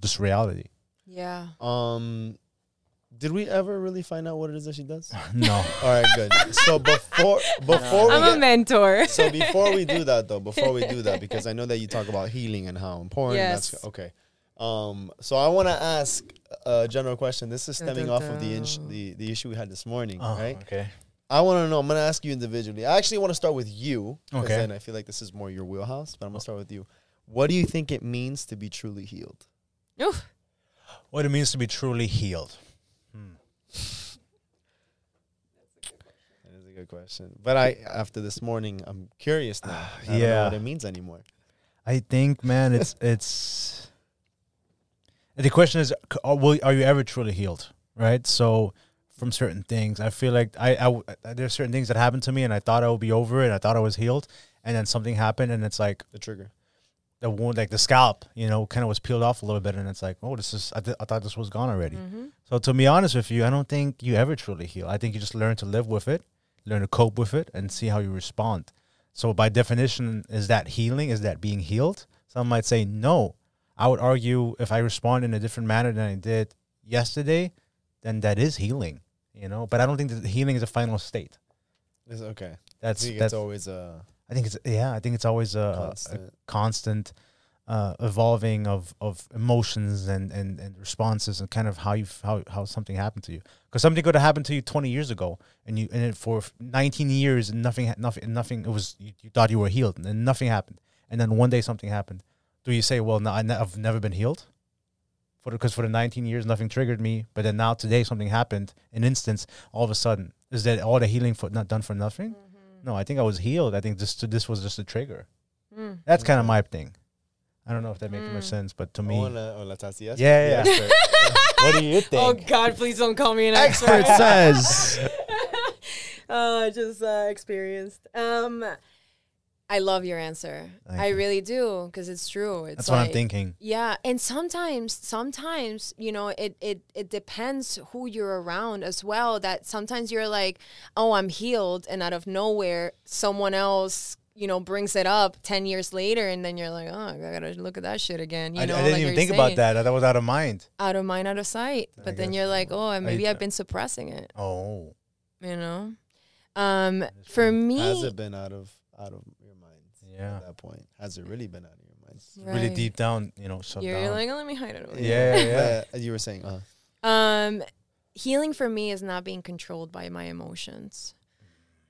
S2: just reality.
S1: Yeah.
S3: Um, did we ever really find out what it is that she does?
S2: no,
S3: All right, good. So before before we
S1: I'm a mentor.
S3: so before we do that though, before we do that, because I know that you talk about healing and how important
S1: Yes.
S3: that's okay. Um, so I want to ask a general question. This is stemming off of the ins- the the issue we had this morning,
S2: Oh,
S3: right?
S2: Okay.
S3: I want to know. I'm going to ask you individually. I actually want to start with you,
S2: Okay.
S3: then I feel like this is more your wheelhouse. But I'm going to start with you. What do you think it means to be truly healed?
S1: Oof.
S2: What it means to be truly healed. Hmm.
S3: That is a good question. But I, after this morning, I'm curious now. I don't know
S2: Yeah.
S3: what it means anymore.
S2: I think, man, it's it's. The question is, will, are you ever truly healed? Right. So, from certain things, I feel like I, uh, there's certain things that happened to me, and I thought I would be over it. I thought I was healed, and then something happened, and it's like
S3: The trigger.
S2: the wound, like the scalp, you know, kind of was peeled off a little bit, and it's like, oh, this is. I, th- I thought this was gone already.
S1: Mhm.
S2: So to be honest with you, I don't think you ever truly heal. I think you just learn to live with it, learn to cope with it, and see how you respond. So by definition, is that healing? Is that being healed? Some might say no. I would argue if I respond in a different manner than I did yesterday, then that is healing. You know, but I don't think that healing is a final state.
S3: It's okay.
S2: That's
S3: I think
S2: that's.
S3: it's always a
S2: I think it's yeah. I think it's always a, a- a
S3: constant.
S2: constant uh, evolving of, of emotions and, and, and responses and kind of how you how, how something happened to you because something could have happened to you 20 years ago and you and for 19 years and nothing nothing nothing it was you, you thought you were healed and nothing happened and then one day something happened do you say well no, I I've never been healed for because for the 19 years nothing triggered me but then now today something happened an instance all of a sudden is that all the healing for not done for nothing
S1: Mm-hmm.
S2: no I think I was healed I think this this was just a trigger
S1: Mm.
S2: that's kind of my thing. I don't know if that makes much
S1: Mm.
S2: sense, but to me,
S3: wanna, oh, let's ask.
S2: Yeah, yeah. what do you think?
S1: Oh God, please don't call me an
S3: expert
S1: expert.
S3: says.
S1: oh, I just uh, experienced. Um, I love your answer.
S2: Thank
S1: I
S2: you.
S1: really do because it's true. It's
S2: That's what I'm thinking.
S1: Yeah, and sometimes, sometimes you know, it it it depends who you're around as well. That sometimes you're like, oh, I'm healed, and out of nowhere, someone else. You know, brings it up ten years later, and then you're like, "Oh, I gotta look at that shit again." You
S2: I,
S1: know,
S2: I didn't
S1: like
S2: even think
S1: saying.
S2: about that. That was out of mind.
S1: Out of mind, out of sight.
S2: I
S1: But then you're like, "Oh, maybe
S2: I-
S1: I've been suppressing it."
S2: Oh,
S1: You know, um, for me,
S3: Has it been out of out of your mind?
S2: Yeah.
S3: At that point, has it really been out of your mind?
S2: really deep down, you know, shut
S1: You're
S2: down.
S1: like, oh, let me hide it. Over
S2: Yeah,
S1: here."
S2: yeah.
S3: But you were saying, uh,
S1: Um, healing for me is not being controlled by my emotions.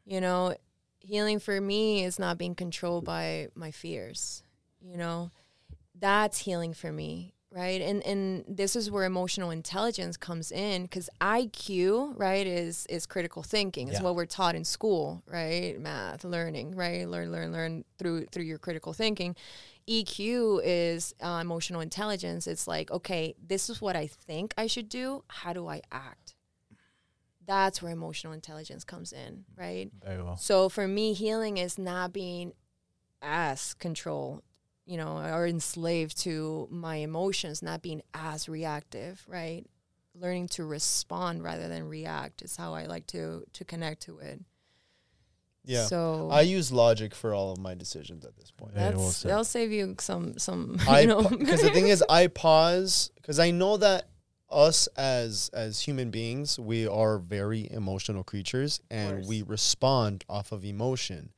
S1: You know, healing for me is not being controlled by my fears. You know, that's healing for me, right? And and this is where emotional intelligence comes in because IQ, right, is is critical thinking. It's
S2: Yeah.
S1: what we're taught in school, right? Math, learning, right? Learn, learn, learn through through your critical thinking. EQ is uh, emotional intelligence. It's like, okay, this is what I think I should do. How do I act? That's where emotional intelligence comes in, right?
S2: Very well.
S1: So for me, healing is not being as control, you know, are enslaved to my emotions, not being as reactive, right? Learning to respond rather than react is how I like to to connect to it.
S3: Yeah.
S1: So
S3: I use logic for all of my decisions at this point.
S2: Yeah, well
S1: that's
S2: said.
S1: that'll save you some some
S3: I
S1: you know
S3: because the thing is, I pause because I know that us as as human beings, we are very emotional creatures, and we respond off of emotion.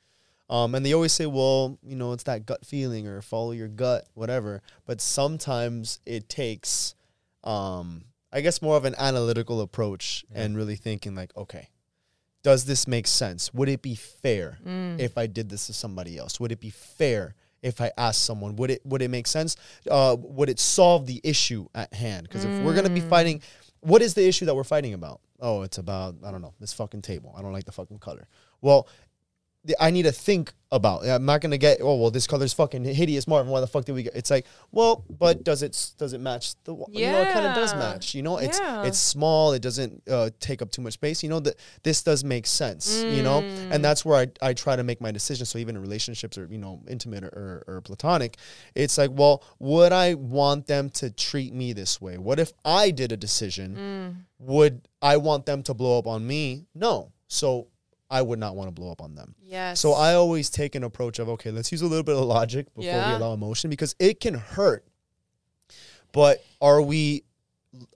S3: Um, and they always say, well, you know, it's that gut feeling or follow your gut, whatever. But sometimes it takes, um, I guess, more of an analytical approach
S2: Yeah.
S3: and really thinking like, okay, does this make sense? Would it be fair?
S1: Mm.
S3: if I did this to somebody else? Would it be fair if I asked someone? Would it would it make sense? Uh, would it solve the issue at hand? Because if we're gonna be
S1: Mm.
S3: fighting, what is the issue that we're fighting about? Oh, it's about I don't know this fucking table. I don't like the fucking color. Well, the- I need to think about. I'm not gonna get. Oh well, this color's fucking hideous, Marvin. Why the fuck did we get? It's like, well, but does it does it match the? wa- You know, it kind of does match. You know, it's
S1: Yeah.
S3: it's small. It doesn't uh, take up too much space. You know that this does make sense. You know,
S1: Mm.
S3: and that's where I I try to make my decision. So even in relationships or you know intimate or, or, or platonic, it's like, well, would I want them to treat me this way? What if I did a decision?
S1: Mm.
S3: Would I want them to blow up on me? No. So I would not want to blow up on them.
S1: Yes.
S3: So I always take an approach of okay, let's use a little bit of logic before we allow emotion because it can hurt. But are we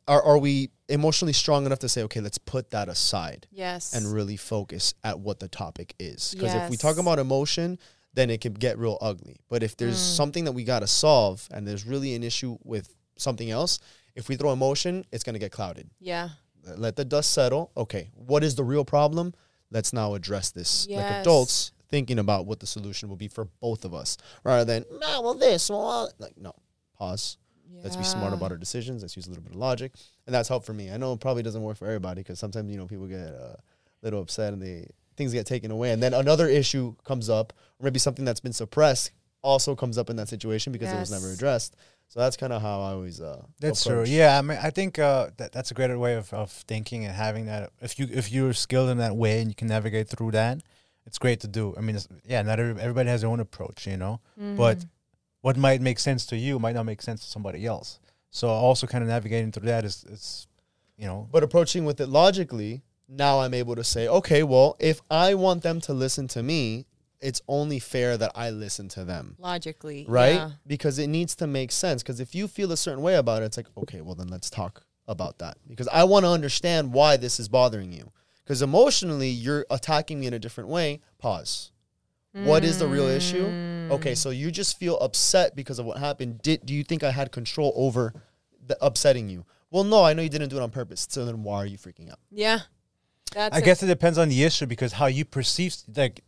S3: are are we emotionally strong enough to say okay, let's put that aside
S1: yes
S3: and really focus at what the topic is? Because if we talk about emotion, then it can get real ugly. But if there's
S1: Mm.
S3: something that we got to solve and there's really an issue with something else, if we throw emotion, it's going to get clouded
S1: yeah
S3: let the dust settle. Okay, what is the real problem? Let's now address this like adults, thinking about what the solution will be for both of us, rather than no, well this, well uh," like no. Pause. Let's be smart about our decisions. Let's use a little bit of logic, and that's helped for me. I know it probably doesn't work for everybody because sometimes you know people get uh, a little upset and they things get taken away, and then another issue comes up, or maybe something that's been suppressed also comes up in that situation because it was never addressed. So that's kind of how I always uh,
S2: That's
S3: approach.
S2: true. Yeah, I mean, I think uh, that that's a great way of, of thinking and having that. If you if you're skilled in that way and you can navigate through that, it's great to do. I mean, it's, yeah, not every, everybody has their own approach, you know. But
S1: Mhm.
S2: what might make sense to you might not make sense to somebody else. So also kind of navigating through that is is, you know,
S3: But approaching with it logically, now I'm able to say, okay, well, if I want them to listen to me, it's only fair that I listen to them.
S1: logically
S3: Right?
S1: yeah.
S3: Because it needs to make sense. Because if you feel a certain way about it, it's like, okay, well, then let's talk about that. Because I want to understand why this is bothering you. Because emotionally, you're attacking me in a different way. Pause. What is the real issue?
S1: Mm.
S3: Okay, so you just feel upset because of what happened. Did do you think I had control over the upsetting you? Well, no, I know you didn't do it on purpose. So then why are you freaking out?
S1: yeah that's
S2: I
S1: it.
S2: guess it depends on the issue because how you perceive like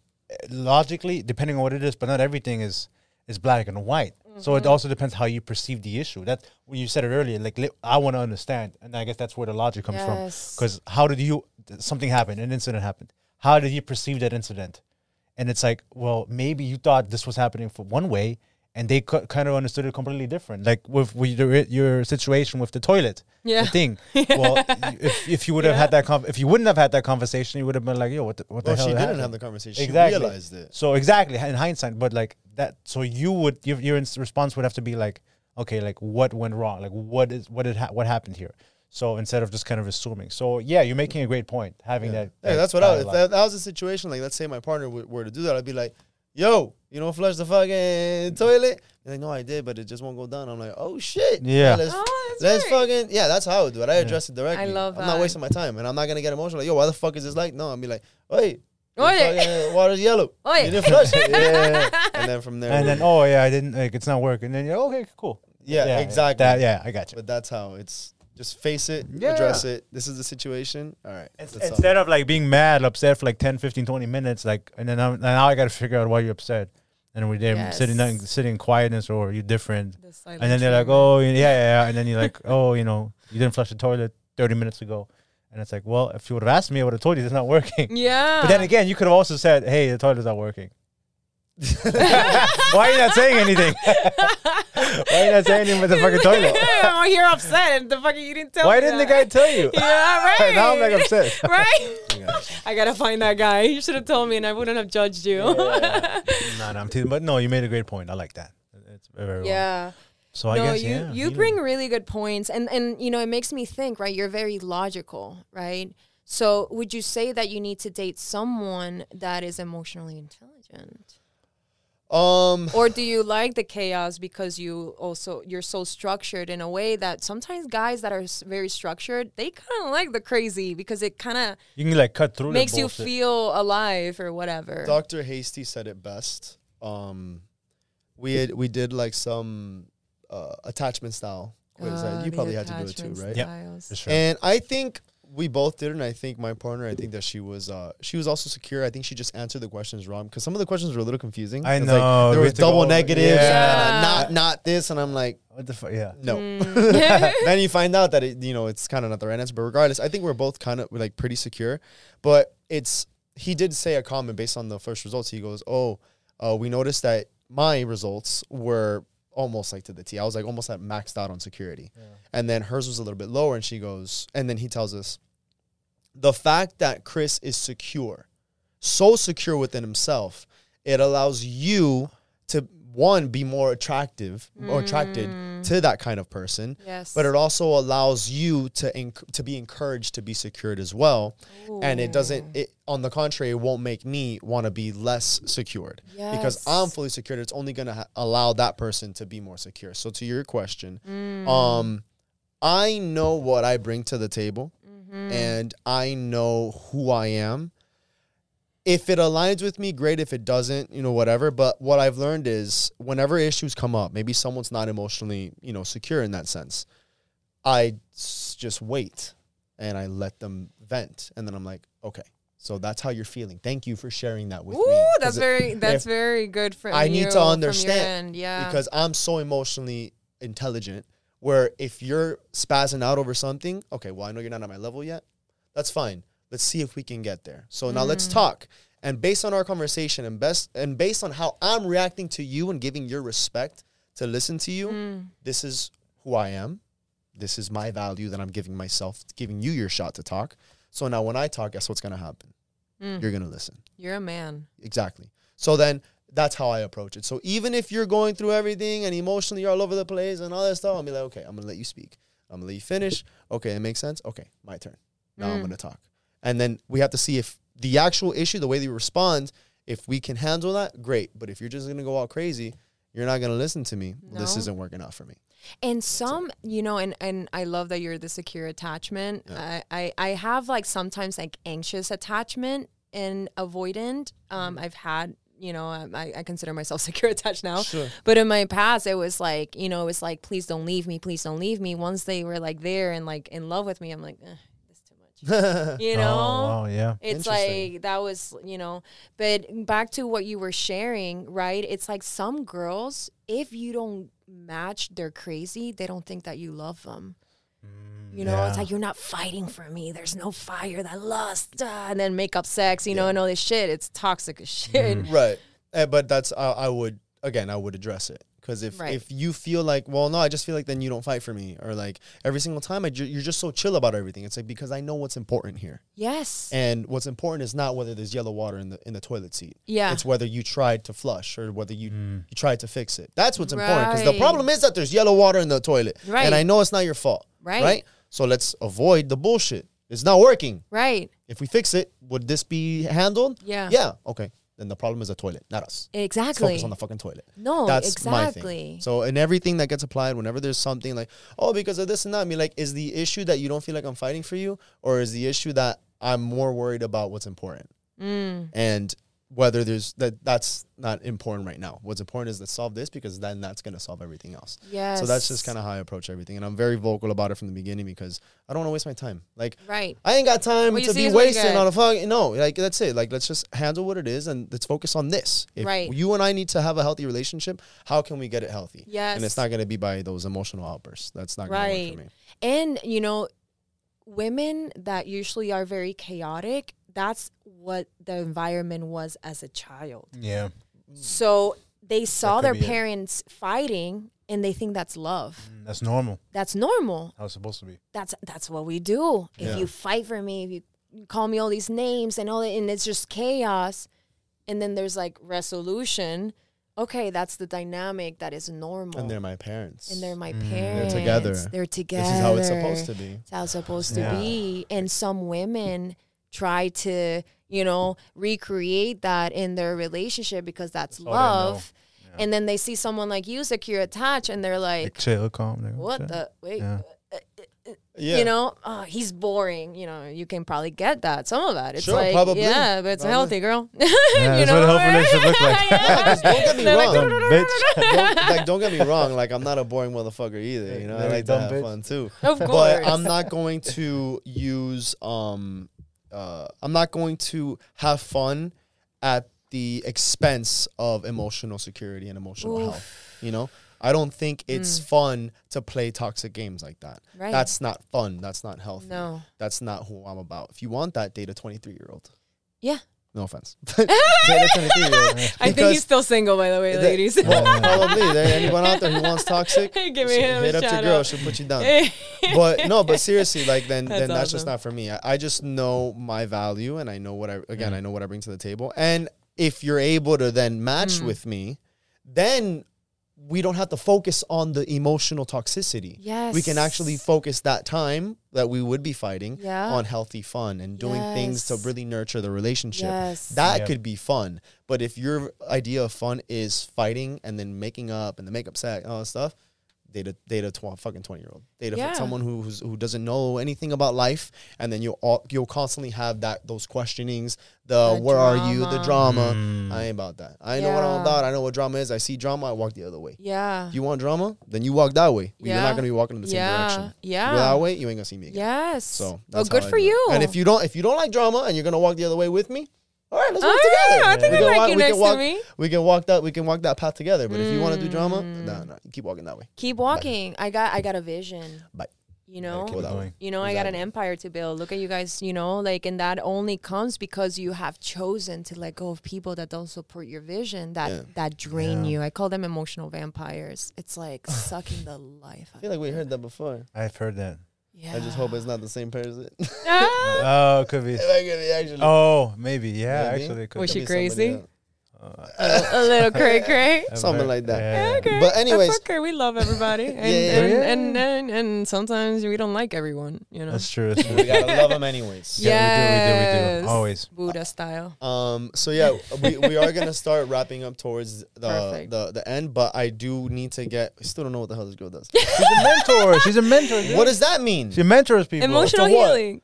S2: logically, depending on what it is, but not everything is is black and white. So
S1: Mm-hmm.
S2: it also depends how you perceive the issue. That when you said it earlier, like li- I want to understand, and I guess that's where the logic comes from. Because how did you something happened, an incident happened? How did you perceive that incident? And it's like, well, maybe you thought this was happening for one way, and they co- kind of understood it completely different. Like with, with your, your situation with the toilet,
S1: Yeah.
S2: the thing. Well, if, if you would have had that, con- if you wouldn't have had that conversation, you would have been like, yo, what the, what
S3: Well,
S2: the hell
S3: she didn't
S2: happened?
S3: have the conversation.
S2: Exactly.
S3: She realized it.
S2: So exactly in hindsight, but like that. So you would your, your response would have to be like, okay, like what went wrong? Like what is what did ha- what happened here? So instead of just kind of assuming. So yeah, you're making a great point. Having
S3: Yeah.
S2: that.
S3: Hey,
S2: that
S3: that's what I. If that, that was a situation like, let's say my partner w- were to do that, I'd be like, "Yo, you don't flush the fucking toilet." They're like, "No, I did, but it just won't go down." I'm like, "Oh shit."
S2: Yeah.
S3: let's,
S1: Oh, that's
S3: let's
S1: great.
S3: fucking yeah. That's how I would do it. I address it directly.
S1: I love that.
S3: I'm not wasting my time, and I'm not gonna get emotional. Like, yo, why the fuck is this like? No, I'll be like, wait. the
S1: Oye.
S3: fucking water's yellow.
S1: Oye.
S3: You didn't flush it. Yeah, yeah, yeah. And then from there,
S2: and then oh yeah, I didn't like it's not working. And then you're okay, cool.
S3: yeah, exactly.
S2: That, yeah, I got you.
S3: But that's how it's. Just face it,
S2: Yeah.
S3: address it. This is the situation. All right.
S2: Ins-
S3: let's
S2: Instead of like being mad, upset for like 10, 15, 20 minutes, like, and then I'm, and now I got to figure out why you're upset. and we're there
S1: Yes.
S2: sitting down, sitting in quietness, or you're different,
S1: The
S2: and then they're like, oh yeah, yeah, yeah, and then you're like, oh, you know, you didn't flush the toilet 30 minutes ago, and it's like, well, if you would have asked me, I would have told you it's not working.
S1: yeah.
S2: But then again, you could have also said, hey, the toilet's not working. Why are you not saying anything? Why are you not saying anything with the fucking toilet?
S1: I'm here upset. The fucking you didn't tell me.
S2: Why
S1: me
S2: didn't the guy tell you?
S1: Yeah, right.
S2: now I'm like upset.
S1: right? I gotta find that guy. You should have told me, and I wouldn't have judged you.
S2: no, no, I'm teasing. But no, you made a great point. I like that. It's very, very well.
S1: Yeah.
S2: So I
S1: no,
S2: guess
S1: you
S2: yeah,
S1: you bring really good points, and and you know it makes me think. Right, you're very logical, right? So would you say that you need to date someone that is emotionally intelligent,
S3: Um,
S1: or do you like the chaos because you also you're so structured in a way that sometimes guys that are very structured they kind of like the crazy because it kind of
S2: you can like cut through. the
S1: makes you feel alive or whatever.
S3: Dr. Hasty said it best. Um, we had, we did like some uh, attachment style quiz.
S1: Uh,
S3: you probably had to do it too, right?
S2: Yep.
S1: styles.
S2: For sure.
S3: And I think we both did, and I think my partner, I think that she was, uh, she was also secure. I think she just answered the questions wrong because some of the questions were a little confusing.
S2: I
S3: It's
S2: know,
S3: Like, there was
S2: had to go
S3: double negatives,
S2: Yeah.
S3: and uh, not not this, and I'm like,
S2: what the fuck? Yeah.
S3: no.
S1: Mm.
S3: then you find out that it, you know it's kind of not the right answer. But regardless, I think we're both kind of like pretty secure. But it's he did say a comment based on the first results. He goes, "Oh, uh, we noticed that my results were almost like to the T. I was like almost at maxed out on security, and then hers was a little bit lower." And she goes, and then he tells us, the fact that Chris is secure, so secure within himself, it allows you to one be more attractive or attracted to that kind of person
S1: yes,
S3: but it also allows you to enc- to be encouraged to be secured as well. And it doesn't it on the contrary it won't make me want to be less secured. Because i'm fully secured it's only going to ha- allow that person to be more secure. So to your question
S1: Mm.
S3: um i know what i bring to the table
S1: Mm-hmm.
S3: and i know who i am if it aligns with me great. If it doesn't you know whatever. But what i've learned is whenever issues come up maybe someone's not emotionally you know secure in that sense i s- just wait and i let them vent. And then i'm like okay so that's how you're feeling. Thank you for sharing that with
S1: Ooh,
S3: me
S1: that's very that's very good for
S3: I need to understand
S1: end. Yeah,
S3: because i'm so emotionally intelligent where if you're spazzing out over something okay well i know you're not on my level yet. That's fine let's see if we can get there so now let's
S1: Mm.
S3: talk and based on our conversation and best and based on how i'm reacting to you and giving your respect to listen to you
S1: Mm.
S3: this is who i am this is my value that i'm giving myself giving you your shot to talk so now when i talk guess what's going to happen
S1: Mm.
S3: you're going to listen
S1: you're a man.
S3: Exactly. So then that's how I approach it. So even if you're going through everything and emotionally you're all over the place and all that stuff, I'll be like, okay, I'm gonna let you speak. I'm gonna let you finish. Okay, it makes sense. Okay, my turn. Now I'm
S1: Mm.
S3: gonna talk. And then we have to see if the actual issue, the way they respond, if we can handle that, great. But if you're just gonna go all crazy, you're not gonna listen to me. Well, This isn't working out for me.
S1: And some, you know, and and I love that you're the secure attachment. I, I I have like sometimes like anxious attachment and avoidant. Um. I've had. You know, um, I, I consider myself secure attached now.
S3: Sure.
S1: But in my past, it was like, you know, it was like, please don't leave me, please don't leave me. Once they were like there and like in love with me, I'm like, eh, this is too much. You know,
S2: Oh, wow, yeah.
S1: it's like that was, you know, but back to what you were sharing, right? It's like some girls, if you don't match their crazy, they don't think that you love them. You know, it's like you're not fighting for me. There's no fire, that lust, ah, and then make up sex, you know, and all this shit. It's toxic as shit.
S3: Right. Uh, but that's I, I would again I would address it because if
S1: Right.
S3: if you feel like well no I just feel like then you don't fight for me or like every single time I ju- you're just so chill about everything it's like because I know what's important here
S1: Yes.
S3: and what's important is not whether there's yellow water in the in the toilet seat
S1: Yeah.
S3: it's whether you tried to flush or whether you mm. you tried to fix it that's what's important because the problem is that there's yellow water in the toilet
S1: Right.
S3: and I know it's not your fault
S1: Right.
S3: right so let's avoid the bullshit it's not working
S1: right.
S3: if we fix it would this be handled
S1: Yeah.
S3: yeah okay then the problem is the toilet not us Let's
S1: Exactly.
S3: focus on the fucking toilet.
S1: no,
S3: That's my
S1: exactly.
S3: thing. So in everything that gets applied, whenever there's something like, oh, because of this and that, I mean, like, is the issue that you don't feel like I'm fighting for you, or is the issue that I'm more worried about what's important?
S1: Mm.
S3: And whether there's that that's not important right now. What's important is to solve this because then that's going to solve everything else.
S1: Yes.
S3: So that's just kind of how I approach everything, and I'm very vocal about it from the beginning because I don't want to waste my time. Like
S1: right.
S3: I ain't got time
S1: What
S3: to be
S1: is what you
S3: wasting on a fucking no. Like that's it. Like let's just handle what it is and let's focus on this. If
S1: Right.
S3: you and I need to have a healthy relationship, how can we get it healthy?
S1: Yes.
S3: And it's not going to be by those emotional outbursts. That's not going to
S1: Right.
S3: work for me.
S1: And you know, women that usually are very chaotic, that's what the environment was as a child.
S2: Yeah.
S1: So they saw their
S2: be it.
S1: parents fighting and they think that's love.
S2: Mm, That's normal.
S1: That's normal.
S2: How it's supposed to be.
S1: That's that's what we do. If
S3: Yeah.
S1: you fight for me, if you call me all these names and all that, and it's just chaos, and then there's like resolution. Okay, that's the dynamic that is normal.
S3: And they're my parents.
S1: and they're my
S2: Mm. They're
S1: parents.
S3: together.
S1: They're together.
S3: This is how it's supposed to be.
S1: It's how it's supposed to be. And some women try to, you know, recreate that in their relationship because that's
S2: That's all they know.
S1: love. And then they see someone like you secure attached and they're
S2: Like,
S1: like,
S2: chill, calm. like,
S1: what
S2: chill.
S1: the? Wait.
S2: Yeah.
S3: Uh, uh, uh, yeah.
S1: You know, oh, he's boring. You know, you can probably get that. Some of that. It's
S3: Sure,
S1: like,
S3: probably.
S1: yeah, but it's
S3: Probably.
S1: healthy, girl.
S2: Yeah,
S1: you
S2: that's what a
S1: know?
S2: look like.
S3: Yeah, 'cause don't get me wrong. Don't, like don't get me wrong. Like I'm not a boring motherfucker either. You know, I like to have
S2: bitch.
S3: fun too.
S1: Of course.
S3: But I'm not going to use um uh I'm not going to have fun at the expense of emotional security and emotional
S1: Oof.
S3: health. You know? I don't think it's fun to play toxic games like that.
S1: Right.
S3: That's not fun. That's not healthy.
S1: No.
S3: That's not who I'm about. If you want that, date a 23 year old.
S1: Yeah.
S3: No offense. date a 23 year old.
S1: I think he's still single, by the way, ladies.
S3: Well, probably. There, anyone out there who wants toxic,
S1: Give me him a
S3: hit up your girl.
S1: out.
S3: She'll put you down. but no, but seriously, like then
S1: That's
S3: then that's just not for me. I, I just know my value and I know what I again
S2: Mm.
S3: I know what I bring to the table. And if you're able to then match
S1: Mm.
S3: with me, then we don't have to focus on the emotional toxicity.
S1: Yes.
S3: We can actually focus that time that we would be fighting
S1: Yeah.
S3: on healthy fun and doing things to really nurture the relationship.
S1: Yes.
S3: That
S2: Yeah.
S3: could be fun. But if your idea of fun is fighting and then making up and the makeup set and all that stuff, date a date a tw- fucking twenty year old. Date a,
S1: Yeah.
S3: someone who who's, who doesn't know anything about life, and then you'll all, you'll constantly have that those questionings. The,
S1: The
S3: where are you? The
S1: drama.
S3: drama.
S2: Mm.
S3: I ain't about that. I know what I'm about. I know what drama is. I see drama. I walk the other way.
S1: yeah.
S3: If you want drama, then you walk that way. You're not gonna be walking in the same
S1: yeah.
S3: direction.
S1: Yeah.
S3: You go that way, you ain't gonna see me again.
S1: Yes.
S3: So
S1: well, good for
S3: do it.
S1: you.
S3: And if you don't, if you don't like drama, and you're gonna walk the other way with me, all right, let's work
S1: Oh, yeah,
S3: together.
S1: I think
S3: we
S1: I
S3: can
S1: like
S3: walk,
S1: you
S3: we
S1: next
S3: can walk,
S1: to me.
S3: We can walk that. We can walk that path together. But if you want to do drama,
S1: Mm.
S3: no, no, you keep walking that way.
S1: Keep walking. I got I got a vision.
S3: Bye.
S1: You know,
S3: keep that way.
S2: going.
S1: you know, I got an empire to build. Look at you guys, you know, like, and that only comes because you have chosen to let go of people that don't support your vision, that
S3: Yeah.
S1: that drain
S2: Yeah.
S1: you. I call them emotional vampires. It's like sucking the life.
S3: I feel like we heard that before.
S2: I've heard that.
S1: Yeah.
S3: I just hope it's not the same person.
S2: Oh, it could be.
S3: It could be actually.
S2: Oh, maybe. Yeah,
S3: Maybe.
S2: actually, it could
S1: Was she
S3: be somebody
S1: crazy?
S3: Else.
S2: Uh,
S1: a, a little cray cray.
S3: Something like that.
S2: yeah.
S1: Okay.
S3: But anyways-
S1: that's okay. We love everybody, and,
S3: Yeah, yeah,
S1: and,
S2: yeah.
S1: And, and and sometimes we don't like everyone. You know.
S2: That's true. That's true.
S3: we gotta love them anyways.
S2: Yeah, we do, we do, we do. Always.
S1: Buddha style.
S3: Um. So yeah, we, we are gonna start wrapping up towards the,
S1: Perfect.
S3: the the end, but I do need to get. I still don't know what the hell this girl does.
S2: She's a mentor. She's a mentor. dude.
S3: what does that mean?
S2: She mentors people.
S1: Emotional
S3: to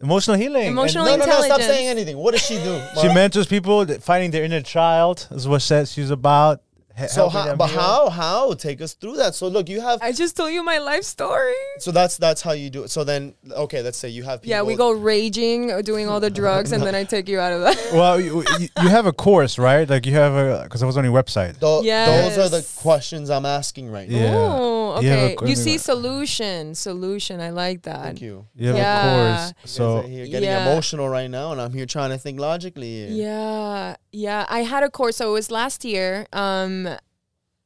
S3: what?
S1: healing.
S2: Emotional healing. And
S1: Emotional
S3: no, no, no! Stop
S1: intelligence.
S3: saying anything. What does she do?
S2: She mentors people that finding their inner child. Is what said she's about. He-
S3: So how?
S2: them
S3: But
S2: heal.
S3: how? How? Take us through that. So look, you have.
S1: I just told you my life story.
S3: So that's that's how you do it. So then, okay, let's say you have people.
S1: Yeah, we go raging, uh, doing all the drugs, and then I take you out of that.
S2: Well, you, you, you have a course, right? Like you have a because I was on your website.
S3: Tho- Those are the questions I'm asking right now.
S2: Yeah.
S1: Oh,
S2: You have
S1: okay.
S2: qu-
S1: You see solution, solution. I like that.
S3: Thank you.
S2: You have
S1: Yeah.
S2: a course. So
S3: guys are getting
S1: Yeah.
S3: emotional right now, and I'm here trying to think logically. Here.
S1: Yeah, yeah. I had a course, so it was last year. Um,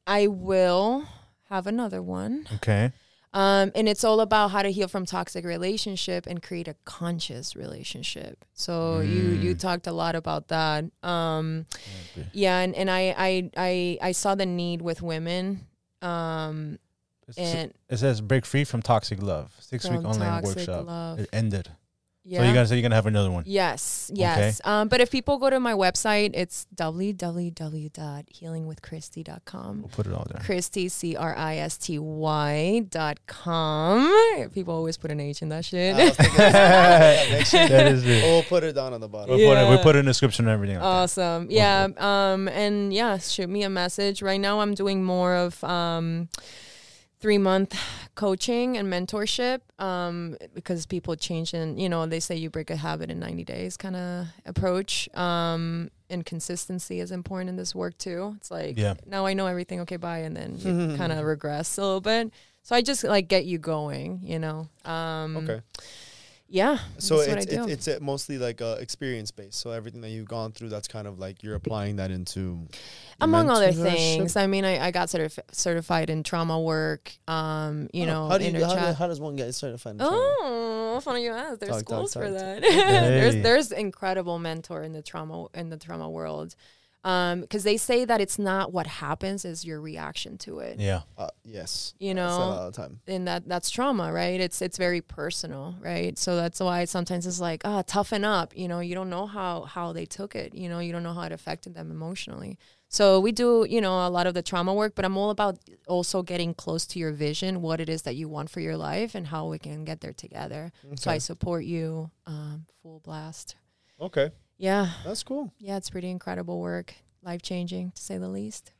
S1: I will have another one.
S2: okay.
S1: Um, and it's all about how to heal from toxic relationship and create a conscious relationship. So you you
S2: Mm.
S1: talked a lot about that. Um, yeah, and, and I, I I I saw the need with women. Um, and
S2: it says break free from toxic love. Six week online workshop.
S1: love.
S2: It ended.
S1: Yeah.
S2: So you gotta say you're gonna have another one.
S1: Yes, yes. Um, but if people go to my website, it's www.healingwithcristy.com.
S2: We'll put it all there.
S1: Cristy, C R I S T Y dot com. People always put an H in that shit.
S3: I was thinking the same thing. Yeah, make sure-
S2: That is it.
S3: We'll put it down on the bottom.
S2: We'll, put it, we'll put it in the description and everything. Like that.
S1: Awesome. Yeah. Um, and yeah, shoot me a message. Right now, I'm doing more of um, three month coaching and mentorship um, because people change and, you know, they say you break a habit in 90 days kind of approach. Um, and consistency is important in this work too. It's like,
S2: Yeah.
S1: now I know everything. Okay, bye. And then you kind of regress a little bit. So I just like get you going, you know? Um,
S3: Okay.
S1: Yeah.
S3: So it's
S1: I
S3: it's, it's uh, mostly like uh, experience based. So everything that you've gone through, that's kind of like you're applying that into.
S1: among other things. I mean, I, I got certif- certified in trauma work. Um, you know,
S3: how do you how, do- how does one get certified? in trauma?
S1: Oh, funny you ask. There's
S3: Talk, talk,
S1: schools for
S3: talk,
S1: that.
S2: Hey.
S1: there's there's incredible mentor in the trauma in the trauma world, because they say that it's not what happens, is your reaction to it.
S2: Yeah.
S3: Uh, yes.
S1: You
S3: I say that
S1: know,
S3: all the time.
S1: and that that's trauma, right? It's it's very personal, right? So that's why sometimes it's like, ah, toughen up. You know, you don't know how how they took it. You know, you don't know how it affected them emotionally. So we do, you know, a lot of the trauma work, but I'm all about also getting close to your vision, what it is that you want for your life, and how we can get there together. So I support you, um, full blast.
S3: Okay,
S1: Yeah,
S3: that's cool.
S1: yeah, it's pretty incredible work, life changing to say the least.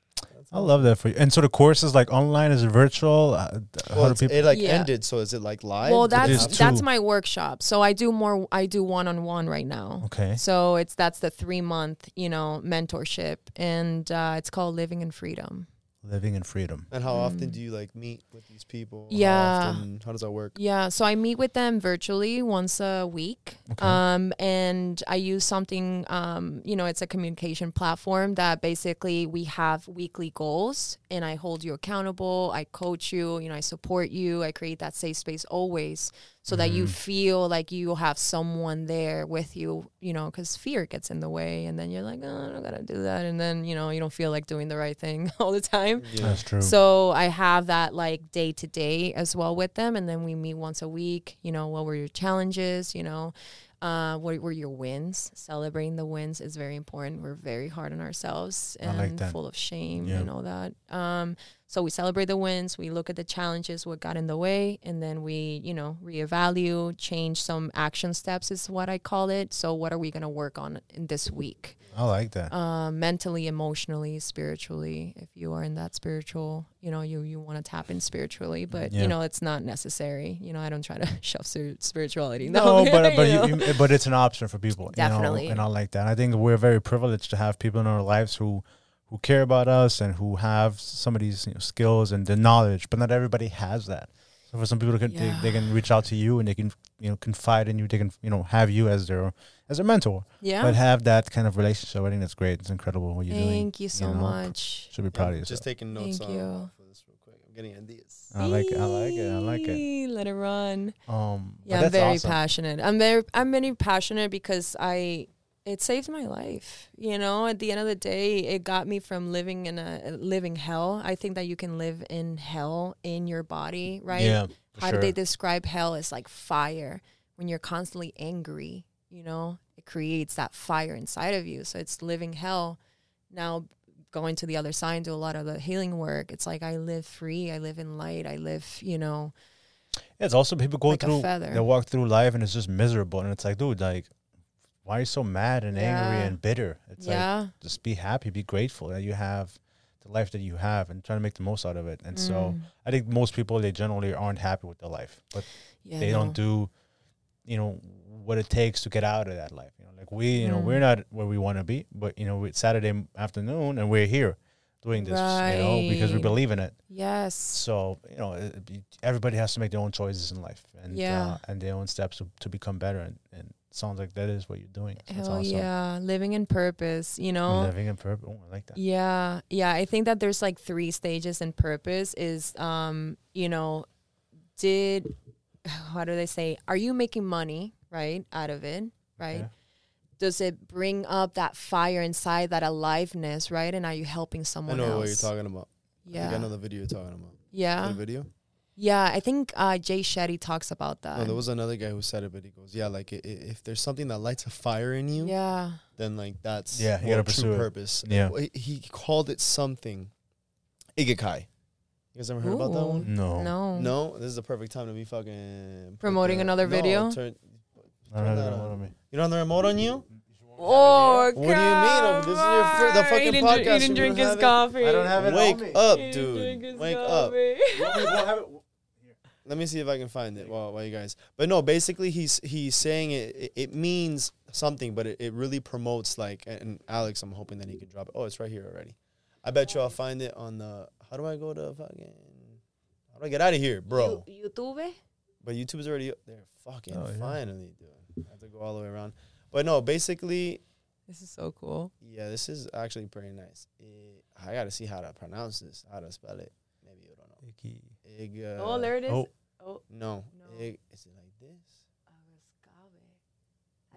S2: I love that for you. And so the course is like online, is it virtual? Uh,
S3: Well,
S2: how do people?
S3: it like
S1: Yeah.
S3: ended. So is it like live?
S1: well, that's that's my workshop. So I do more. I do one on one right now.
S2: okay.
S1: So it's that's the three month, you know, mentorship, and uh, it's called Living in Freedom.
S2: Living in freedom.
S3: and how often
S1: Mm.
S3: do you like meet with these people?
S1: Yeah.
S3: How, often, how does that work?
S1: Yeah, so I meet with them virtually once a week.
S2: Okay.
S1: Um, and I use something, um, you know, it's a communication platform that basically we have weekly goals and I hold you accountable. I coach you, you know, I support you. I create that safe space always so that you feel like you have someone there with you, you know, because fear gets in the way. And then you're like, oh, I don't got to do that. And then, you know, you don't feel like doing the right thing all the time. Yeah.
S2: That's true.
S1: So I have that like day to day as well with them, and then we meet once a week. You know, what were your challenges? You know, uh, what were your wins? Celebrating the wins is very important. We're very hard on ourselves
S2: I like
S1: and full of shame
S2: Yeah.
S1: and all that. Um, so we celebrate the wins. We look at the challenges, what got in the way, and then we, you know, reevaluate, change some action steps is what I call it. So what are we going to work on in this week?
S2: I like that.
S1: um, mentally, emotionally, spiritually. If you are in that spiritual, you know, you you want to tap in spiritually, but
S2: Yeah.
S1: you know, it's not necessary. You know, I don't try to shove spirituality.
S2: No, but but
S1: know?
S2: you, you, but it's an option for people. you know,
S1: Definitely.
S2: and I like that. I think we're very privileged to have people in our lives who who care about us and who have some of these you know, skills and the knowledge. But not everybody has that. So for some people, can,
S1: Yeah.
S2: they, they can reach out to you and they can you know confide in you. They can you know have you as their as a mentor.
S1: yeah.
S2: But have that kind of relationship. I think that's great. It's incredible what you're doing.
S1: Thank you so
S2: know,
S1: much.
S2: Should be proud of
S3: Yeah,
S2: yourself.
S3: Just taking notes
S1: Thank
S3: on
S1: you.
S3: off of this real quick. I'm getting ideas.
S2: I like it. I like it. I like it.
S1: Let it run.
S2: Um, but
S1: Yeah, I'm very
S2: awesome.
S1: passionate. I'm very I'm very passionate because I it saved my life. You know, at the end of the day, it got me from living in a uh, living hell. I think that you can live in hell in your body, right?
S2: Yeah.
S1: How
S2: sure.
S1: do they describe hell as like fire? When you're constantly angry, you know, it creates that fire inside of you. So it's living hell. Now going to the other side and do a lot of the healing work. It's like I live free, I live in light, I live, you know,
S2: Yeah, it's also people go
S1: Like
S2: through they walk through life and it's just miserable and it's like, dude, like why are you so mad and angry
S1: Yeah.
S2: and bitter? It's like just be happy, be grateful that you have the life that you have and try to make the most out of it. And so
S1: Mm.
S2: I think most people they generally aren't happy with their life. But
S1: yeah,
S2: they
S1: no.
S2: don't do you know what it takes to get out of that life. You know, like we, you know,
S1: Mm.
S2: we're not where we want to be, but you know, it's Saturday afternoon and we're here doing this, you know, because we believe in it.
S1: Yes.
S2: So you know, everybody has to make their own choices in life and
S1: Yeah.
S2: uh, and their own steps to, to become better. And, and sounds like that is what you're doing. So
S1: Hell
S2: awesome.
S1: yeah. Living in purpose, you know?
S2: Living in purpose. Oh, I like that.
S1: Yeah. Yeah. I think that there's like three stages in purpose is um, you know, did how do they say, are you making money, right, out of it? Right?
S2: Okay.
S1: Does it bring up that fire inside, that aliveness, right? And are you helping someone?
S3: I know
S1: else?
S3: what you're talking about. I
S1: Yeah.
S3: think I know the video you're talking about.
S1: yeah.
S3: The video?
S1: Yeah, I think uh, Jay Shetty talks about that.
S3: No, there was another guy who said it, but he goes, "Yeah, like i- i- if there's something that lights a fire in you,
S1: yeah.
S3: then like that's
S2: Yeah, you gotta
S3: true
S2: pursue it.
S3: purpose."
S2: Yeah.
S3: He- he called it something, ikigai. You guys ever heard about that one?
S2: No.
S1: No.
S3: No, this is the perfect time to be fucking
S1: Promoting
S3: the-
S1: another
S3: no,
S1: video?
S3: turn-
S2: I
S3: Turn
S2: the
S3: that
S2: remote
S3: on.
S2: on me.
S3: you don't have the remote on you?
S1: Oh,
S3: What do you mean? Oh, this is your fir- the fucking.
S1: He didn't drink-
S3: podcast,
S1: He didn't drink his
S3: have it?
S1: coffee.
S2: I don't have it on
S3: Wake
S2: me.
S3: up,
S1: He didn't
S3: dude.
S1: drink his
S3: Wake up.
S1: coffee.
S3: Let me see if I can find it while, while you guys. But no, basically he's he's saying it. It, it means something, but it, it really promotes like. And Alex, I'm hoping that he can drop it. Oh, it's right here already. I bet you I'll find it on the. How do I go to fucking? How do I get out of here, bro?
S1: You- YouTube?
S3: But YouTube's already up there. Fucking
S2: Oh, yeah.
S3: finally, dude. I have to go all the way around. But no, basically,
S1: This is so cool.
S3: yeah, this is actually pretty nice. Eh, I gotta see how to pronounce this, how to spell it. Maybe you don't know. Ig, uh,
S1: oh, there it is.
S2: oh.
S1: Oh,
S3: No,
S1: No.
S3: Ig, is it like this?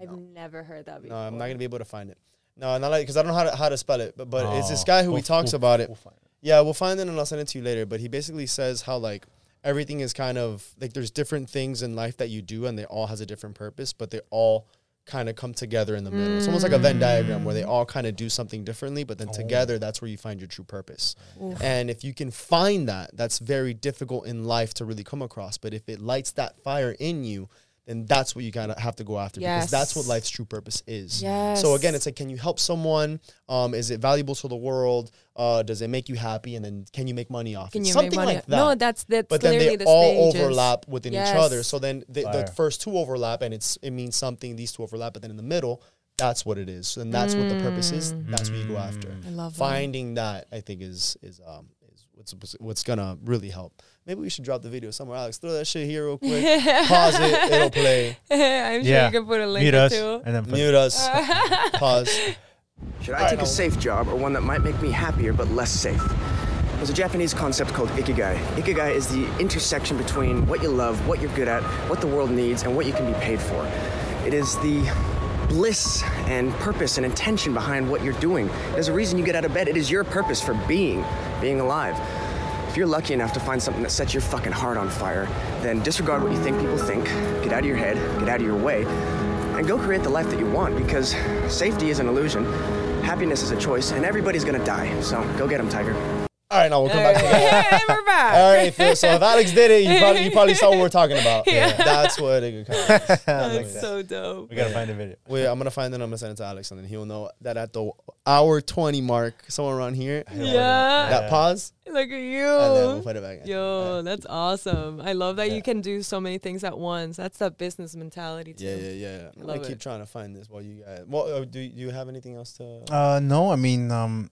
S1: I've
S3: No.
S1: never heard that before.
S3: No,
S1: before.
S3: I'm not gonna be able to find it. No, not like because I don't know how to how to spell it. But but it's this
S2: Oh.
S3: guy who he
S2: We'll-
S3: talks
S2: we'll-
S3: about it.
S2: we'll find it.
S3: Yeah, we'll find it and I'll send it to you later. But he basically says how like everything is kind of like there's different things in life that you do and they all has a different purpose, but they all kind of come together in the middle. It's almost like a Venn mm. diagram where they all kind of do something differently, but then
S2: Oh.
S3: together that's where you find your true purpose.
S1: Oof.
S3: And if you can find that, that's very difficult in life to really come across. But if it lights that fire in you, then that's what you gotta have to go after because that's what life's true purpose is.
S1: Yes.
S3: So again, it's like, can you help someone? Um, is it valuable to the world? Uh, does it make you happy? And then can you make money off
S1: Can
S3: it?
S1: you
S3: Something
S1: make money?
S3: like that.
S1: No, that's that's
S3: but then they
S1: the
S3: all
S1: stages.
S3: overlap within each other. So then the, the first two overlap, and it's it means something. These two overlap, but then in the middle, that's what it is. And that's what the purpose is. That's what you go after.
S1: I love that.
S3: Finding that, I think, is is um is what's what's gonna really help. Maybe we should drop the video somewhere. Alex, throw that shit here real quick. Pause it. It'll play.
S1: I'm sure
S2: Yeah.
S1: you can put a link
S2: Mute us
S1: too.
S2: and then put-
S3: Mute us. Pause.
S4: Should I
S3: Alright,
S4: take
S3: now-
S4: a safe job or one that might make me happier but less safe? There's a Japanese concept called ikigai. Ikigai is the intersection between what you love, what you're good at, what the world needs, and what you can be paid for. It is the bliss and purpose and intention behind what you're doing. There's a reason you get out of bed. It is your purpose for being, being alive. If you're lucky enough to find something that sets your fucking heart on fire, then disregard what you think people think, get out of your head, get out of your way, and go create the life that you want because safety is an illusion, happiness is a choice, and everybody's gonna die. So go get them, Tiger.
S3: All right, now we'll come back to that.
S1: Hey, we're back.
S3: All right, Phil. So if Alex did it, you probably you probably saw what we're talking about.
S1: Yeah.
S3: That's what it could come
S1: That's so dope.
S2: We gotta find the video.
S3: Wait, I'm gonna find it. I'm gonna send it to Alex, and then he'll know that at the hour 20 mark, somewhere around here,
S1: Yeah.
S3: that pause,
S1: Look at
S3: and then we'll
S1: you.
S3: put it back. in.
S1: Yo, that's awesome. I love that
S3: Yeah.
S1: you can do so many things at once. That's that business mentality too.
S3: Yeah, yeah, yeah. I'm gonna
S1: Love
S3: keep
S1: it.
S3: trying to find this while you guys. Well, uh, do you have anything else to?
S2: Uh, no, I mean, um,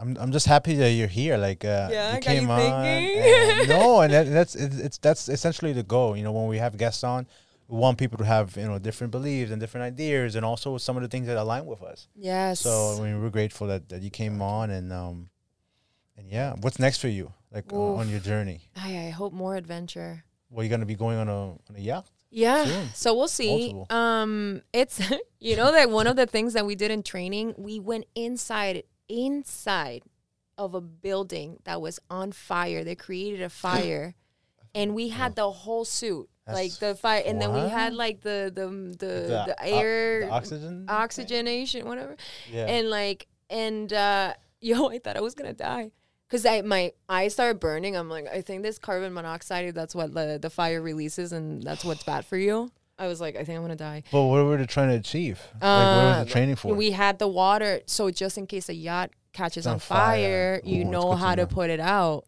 S2: I'm I'm just happy that you're here. Like, uh,
S1: Yeah,
S2: you
S1: got you
S2: came on. and- no, and that, that's it's, it's that's essentially the goal. You know, when we have guests on, we want people to have you know different beliefs and different ideas, and also some of the things that align with us.
S1: Yes.
S2: So I mean, we're grateful that, that you came on, and um, and yeah, what's next for you, like uh, on your journey?
S1: I, I hope more adventure.
S2: Well, you're gonna be going on a on a yacht.
S1: Yeah.
S2: Soon.
S1: So we'll see.
S2: Multiple.
S1: Um it's you know that one of the things that we did in training, we went inside inside of a building that was on fire. They created a fire and we had the whole suit. like the fire and then we had like the the the,
S2: The
S1: the, air
S2: the oxygen,
S1: oxygenation whatever.
S2: Yeah.
S1: And like and uh yo, I thought I was gonna die. Cause I my eyes started burning. I'm like, I think this carbon monoxide, that's what the, the fire releases and that's what's bad for you. I was like, I think I'm gonna die.
S2: but what were they trying to achieve? like, what was
S1: Uh,
S2: the training for?
S1: We had the water, so just in case a yacht catches
S2: on
S1: on fire,
S2: fire.
S1: you
S2: Ooh,
S1: know how to
S2: know.
S1: put it out.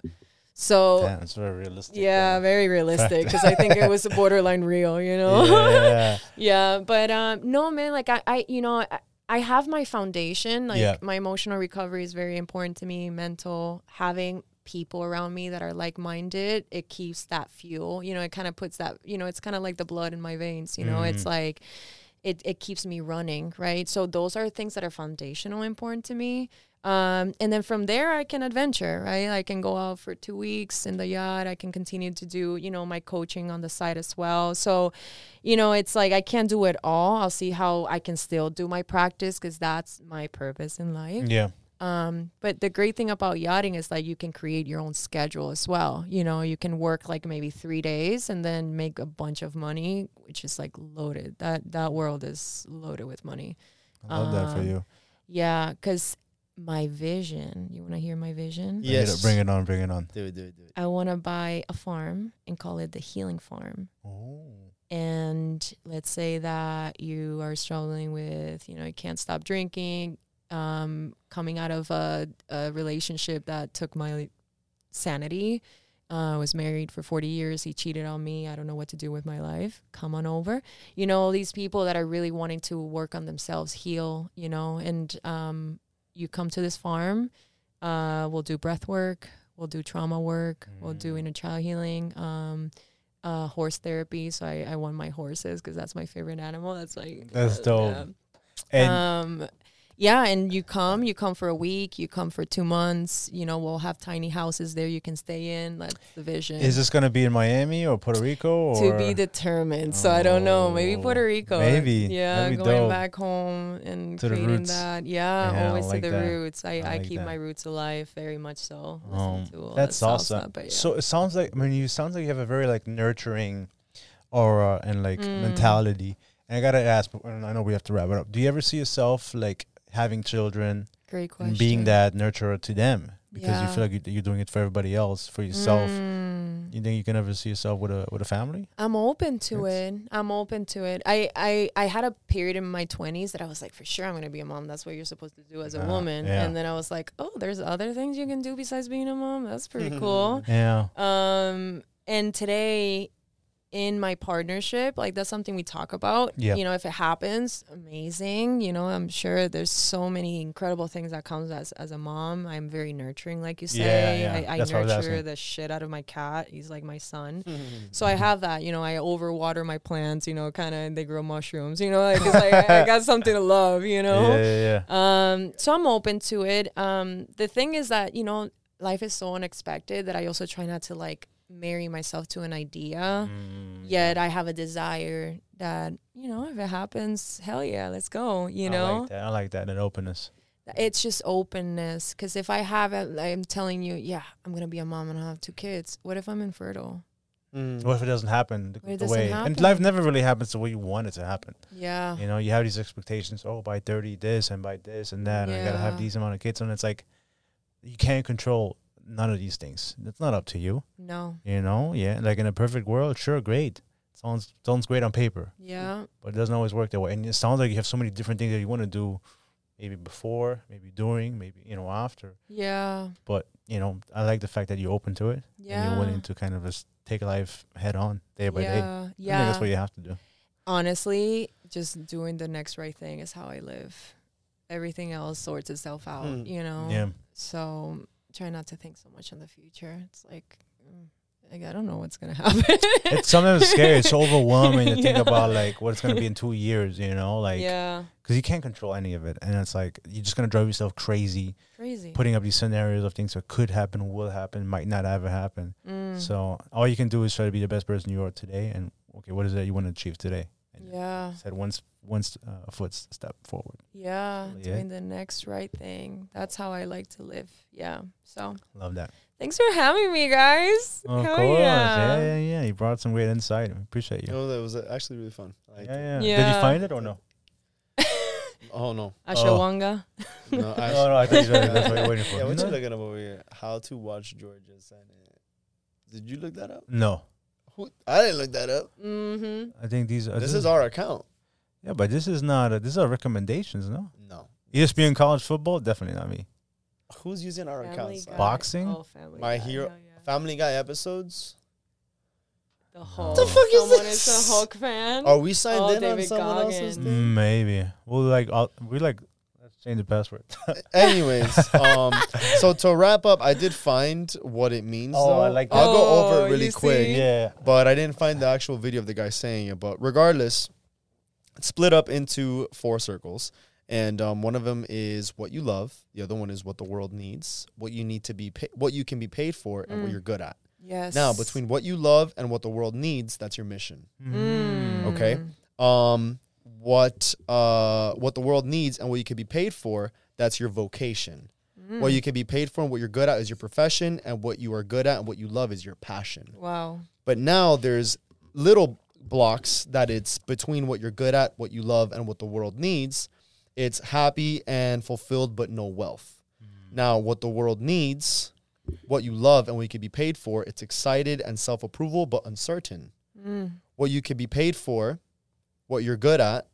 S1: So
S2: Damn, it's very realistic.
S1: yeah,
S2: uh,
S1: very realistic because I think it was borderline real, you know.
S2: yeah.
S1: Yeah, but um, no, man. Like I, I you know, I, I have my foundation. Like
S2: Yeah.
S1: my emotional recovery is very important to me. Mental, having people around me that are like minded, it keeps that fuel. You know, it kind of puts that. You know, it's kind of like the blood in my veins. You know, it's like. It, it keeps me running, right? So those are things that are foundational important to me. Um, and then from there, I can adventure, right? I can go out for two weeks in the yacht. I can continue to do, you know, my coaching on the side as well. So, you know, it's like I can't do it all. I'll see how I can still do my practice because that's my purpose in life.
S2: Yeah.
S1: Um, but the great thing about yachting is that you can create your own schedule as well. You know, you can work like maybe three days and then make a bunch of money, which is like loaded. That that world is loaded with money.
S2: I love that for
S1: Um,
S2: you.
S1: Yeah, because my vision. You want to hear my vision?
S2: Bring it-
S3: Yes.
S2: Bring it on, bring it on.
S3: Do it, do it, do it.
S1: I want to buy a farm and call it the Healing Farm.
S2: Oh.
S1: and let's say that you are struggling with you know you can't stop drinking um, coming out of a, a relationship that took my sanity uh, I was married for 40 years he cheated on me i don't know what to do with my life come on over you know all these people that are really wanting to work on themselves heal you know and um, you come to this farm uh, we'll do breath work we'll do trauma work we'll do
S2: Mm.
S1: inner child healing um, uh, horse therapy. So I, I want my horses because that's my favorite animal. That's like
S2: That's
S1: uh,
S2: dope.
S1: yeah.
S2: And
S1: um, yeah, and you come, you come for a week, you come for two months. You know, we'll have tiny houses there you can stay in. That's the vision.
S2: is this gonna be in Miami or Puerto Rico or
S1: to be determined. So I don't know. Maybe
S2: Oh,
S1: Puerto Rico.
S2: maybe.
S1: Yeah, going
S2: dope.
S1: back home and
S2: To the
S1: creating
S2: roots.
S1: that. Yeah,
S2: Yeah,
S1: always
S2: like
S1: to the
S2: that.
S1: roots. I,
S2: I
S1: I,
S2: like
S1: keep
S2: that.
S1: my roots alive very much so.
S2: Um,
S1: to all
S2: that's
S1: that
S2: awesome.
S1: Yeah.
S2: So it sounds like I mean you sounds like you have a very like nurturing aura and like
S1: Mm.
S2: mentality. And I gotta ask, but I know we have to wrap it up. Do you ever see yourself like having children
S1: Great question.
S2: and being that nurturer to them because you feel like you- you're doing it for everybody else, for yourself?
S1: Mm.
S2: You think you can ever see yourself with a with a family?
S1: I'm open to
S2: It's-
S1: it. I'm open to it. I, I I had a period in my 20s that I was like, for sure, I'm gonna be a mom. That's what you're supposed to do as a
S2: Ah,
S1: woman.
S2: yeah.
S1: And then I was like, oh, there's other things you can do besides being a mom. That's pretty cool.
S2: Yeah.
S1: Um, and today, in my partnership, like that's something we talk about.
S2: Yeah.
S1: You know, if it happens, amazing. You know, I'm sure there's so many incredible things that comes as as a mom. I'm very nurturing, like you say.
S2: yeah.
S1: I, I
S2: That's I
S1: nurture the shit out of my cat. He's like my son. So I have that, you know, I overwater my plants, you know, kind of, they grow mushrooms, you know, like it's like I, I got something to love, you know.
S2: Yeah, yeah, yeah.
S1: Um, so I'm open to it. Um, the thing is that you know, life is so unexpected that I also try not to like marry myself to an idea.
S2: Mm,
S1: Yet I have a desire that you know, if it happens, hell yeah, let's go. You
S2: I
S1: know,
S2: like that. I like that and openness.
S1: it's just openness. Because if I have it, I'm telling you, yeah, I'm gonna be a mom and I'll have two kids. What if I'm infertile?
S3: Mm.
S2: What if it doesn't happen the,
S1: it
S2: the
S1: doesn't
S2: way? And life never really happens the way you want it to happen.
S1: Yeah.
S2: You know, you have these expectations. Oh, by thirty, this and by this and that, and I gotta have these amount of kids, and it's like you can't control none of these things. It's not up to you.
S1: No.
S2: You know, yeah. Like in a perfect world, sure, great. Sounds sounds great on paper,
S1: Yeah.
S2: but it doesn't always work that way. And it sounds like you have so many different things that you want to do, maybe before, maybe during, maybe you know after.
S1: Yeah.
S2: But you know, I like the fact that you're open to it
S1: Yeah.
S2: and you're willing to kind of just take life head on, day by day.
S1: yeah.
S2: I think
S1: Yeah.
S2: that's what you have to do.
S1: Honestly, just doing the next right thing is how I live. Everything else sorts itself out,
S3: Mm.
S1: you know.
S2: Yeah.
S1: So try not to think so much in the future. It's like, mm, like I don't know what's gonna happen.
S2: it's sometimes scary. It's overwhelming to think
S1: Yeah.
S2: about like what it's gonna be in two years. You know, like
S1: yeah,
S2: because you can't control any of it, and it's like you're just gonna drive yourself crazy
S1: crazy.
S2: putting up these scenarios of things that could happen, will happen, might not ever happen.
S1: Mm.
S2: So all you can do is try to be the best person you are today, and okay, what is it you want to achieve today? And
S1: yeah,
S2: said one s- one s- uh, foot step forward.
S1: yeah,
S2: Yeah.
S1: doing the next right thing. That's how I like to live. Yeah. So
S2: Love that.
S1: thanks for having me, guys.
S2: Of
S1: Hell
S2: course,
S1: yeah.
S2: yeah, yeah, yeah. You brought some great insight. I appreciate
S3: You
S2: you.
S3: know, that was uh, actually really fun. I liked
S2: Yeah, yeah, Did you find it or no?
S3: Oh no,
S1: Ashawanga.
S3: no, I,
S2: no, I thought you were- that's what you're waiting for.
S3: Yeah, what
S2: No?
S3: you looking up over here? How to watch Georgia Senate? Did you look that up?
S2: No,
S3: Who? I didn't look that up.
S1: Mm-hmm.
S2: I think these. Are,
S3: This is our account.
S2: Yeah, but this is not. A, these are recommendations, no.
S3: No,
S2: ESPN college football, definitely not me.
S3: who's using our
S1: Family
S3: accounts?
S1: Guy.
S2: Boxing?
S1: Oh, family
S3: My
S1: Guy,
S3: hero-
S1: hell yeah.
S3: Family Guy episodes.
S1: The Hulk.
S2: The
S3: fuck is
S1: Someone is a Hulk fan.
S3: Are we signed
S1: Oh,
S3: in on
S1: David
S3: someone else's thing?
S2: Mm, Maybe we'll like. I'll, we like. Let's change the password.
S3: Anyways, um, so to wrap up, I did find what it means.
S2: Oh, I
S3: though.
S2: like
S3: I'll
S1: that.
S3: go over
S1: Oh,
S3: it really
S1: you
S3: quick.
S1: see?
S2: yeah.
S3: but I didn't find the actual video of the guy saying it. But regardless, it's split up into four circles, and um, one of them is what you love. The other one is what the world needs, what you need to be, pa- what you can be paid for, and what
S1: Mm.
S3: you're good at.
S1: Yes.
S3: Now, between what you love and what the world needs, that's your mission.
S1: Mm.
S3: Okay. Um, what uh, what the world needs and what you can be paid for, that's your vocation. What mm. you can be paid for and what you're good at is your profession, and what you are good at and what you love is your passion.
S1: Wow.
S3: But now there's little blocks that it's between what you're good at, what you love, and what the world needs. It's happy and fulfilled, but no wealth. Mm. Now, what the world needs, what you love, and what you can be paid for, it's excited and self approval, but uncertain. Mm. What you can be paid for, what you're good at,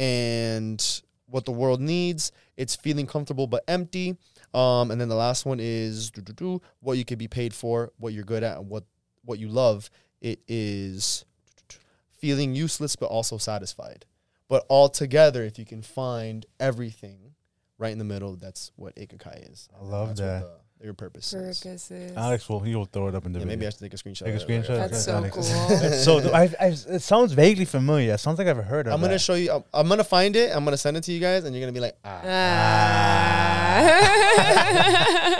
S3: and what the world needs, it's feeling comfortable but empty. Um, and then the last one is what you can be paid for, what you're good at, and what what you love. It is feeling useless but also satisfied. But all together, if you can find everything right in the middle, that's what Ikigai is.
S2: I love
S3: That's
S2: that.
S3: What the, your purpose is.
S1: Circuses.
S2: Alex will he will throw it up in the
S3: Yeah,
S2: video.
S3: maybe I should take a screenshot.
S2: Take a
S3: of that later.
S2: screenshot.
S1: That's so
S2: Alex.
S1: cool.
S2: so th- I, I, it sounds vaguely familiar. It sounds like I've heard of
S3: I'm gonna
S2: that.
S3: show you. I'm, I'm gonna find it. I'm gonna send it to you guys, and you're gonna be like, ah.
S1: Ah.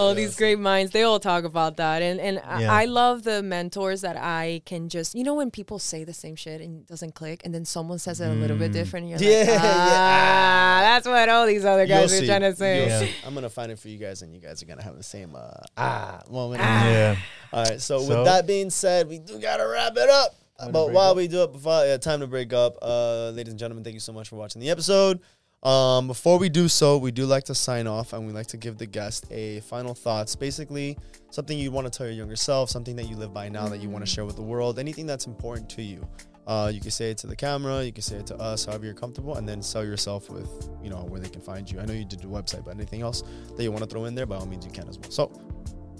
S1: all these great minds they all talk about that and and I-
S2: Yeah.
S1: I love the mentors that I can just you know when people say the same shit and it doesn't click and then someone says it a little bit different and you're
S3: Yeah,
S1: like
S3: yeah.
S1: ah, that's what all these other
S3: You'll
S1: guys are
S3: see.
S1: trying to say
S3: You'll
S2: Yeah.
S3: see. I'm gonna find it for you guys, and you guys are gonna have the same uh, ah moment.
S2: yeah.
S3: All right. So,
S2: So-
S3: with that being said, we do gotta wrap it up.
S2: to
S3: but while
S2: up.
S3: we do it, before yeah, time to break up, uh, ladies and gentlemen, thank you so much for watching the episode. Um, before we do so, we do like to sign off, and we like to give the guest a final thoughts. Basically, something you want to tell your younger self, something that you live by now that you want to share with the world, anything that's important to you. Uh, you can say it to the camera, you can say it to us, however you're comfortable, and then sell yourself with, you know, where they can find you. I know you did the website, but anything else that you want to throw in there, by all means, you can as well. So,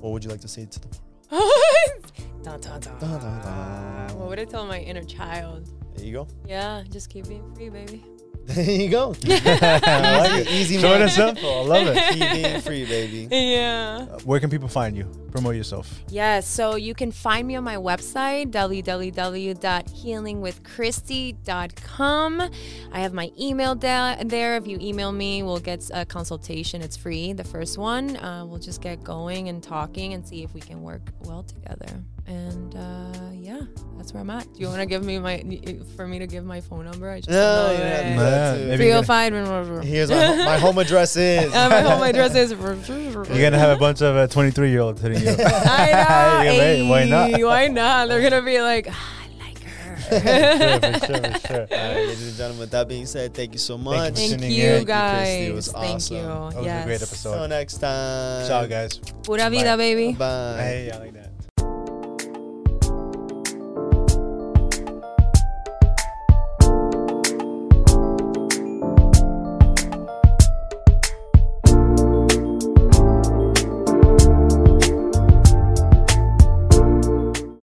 S3: what would you like to say to the
S1: dun. Dun, dun,
S3: dun.
S1: what would I tell my inner child
S3: There you go.
S1: yeah just keep being free baby
S3: There you go. I like it. Easy
S2: Short
S3: money.
S2: and simple. I love it.
S3: Keep being free, baby.
S1: yeah
S2: Where can people find you? Promote yourself.
S1: Yes, so you can find me on my website, www.healingwithcristy.com. I have my email da- there. If you email me, we'll get a consultation. It's free, the first one. Uh, we'll just get going and talking and see if we can work well together. And uh, yeah, that's where I'm at. Do you want to give me my, for me to give my phone number? I just
S3: No, yeah,
S1: it.
S3: yeah.
S2: Man, maybe you're gonna,
S1: 305
S3: Here's my, my home address is.
S1: Uh, my home address is.
S2: you're gonna have a bunch of uh, 23 year olds hitting you.
S1: I know.
S2: Yeah, hey, why not?
S1: Why not? They're gonna be like, "Ah, I like her.
S2: for sure, for sure, for sure.
S3: All right, ladies and gentlemen, with that being said, thank you so much.
S2: Thank
S1: Thank you,
S2: in.
S1: guys.
S3: Cristy. It was
S1: Thank
S3: awesome.
S1: you.
S2: That was
S1: yes.
S2: a great
S3: Till
S2: episode.
S3: next time.
S2: Ciao, guys.
S1: Pura vida, baby.
S3: Bye.
S2: Hey, I like that.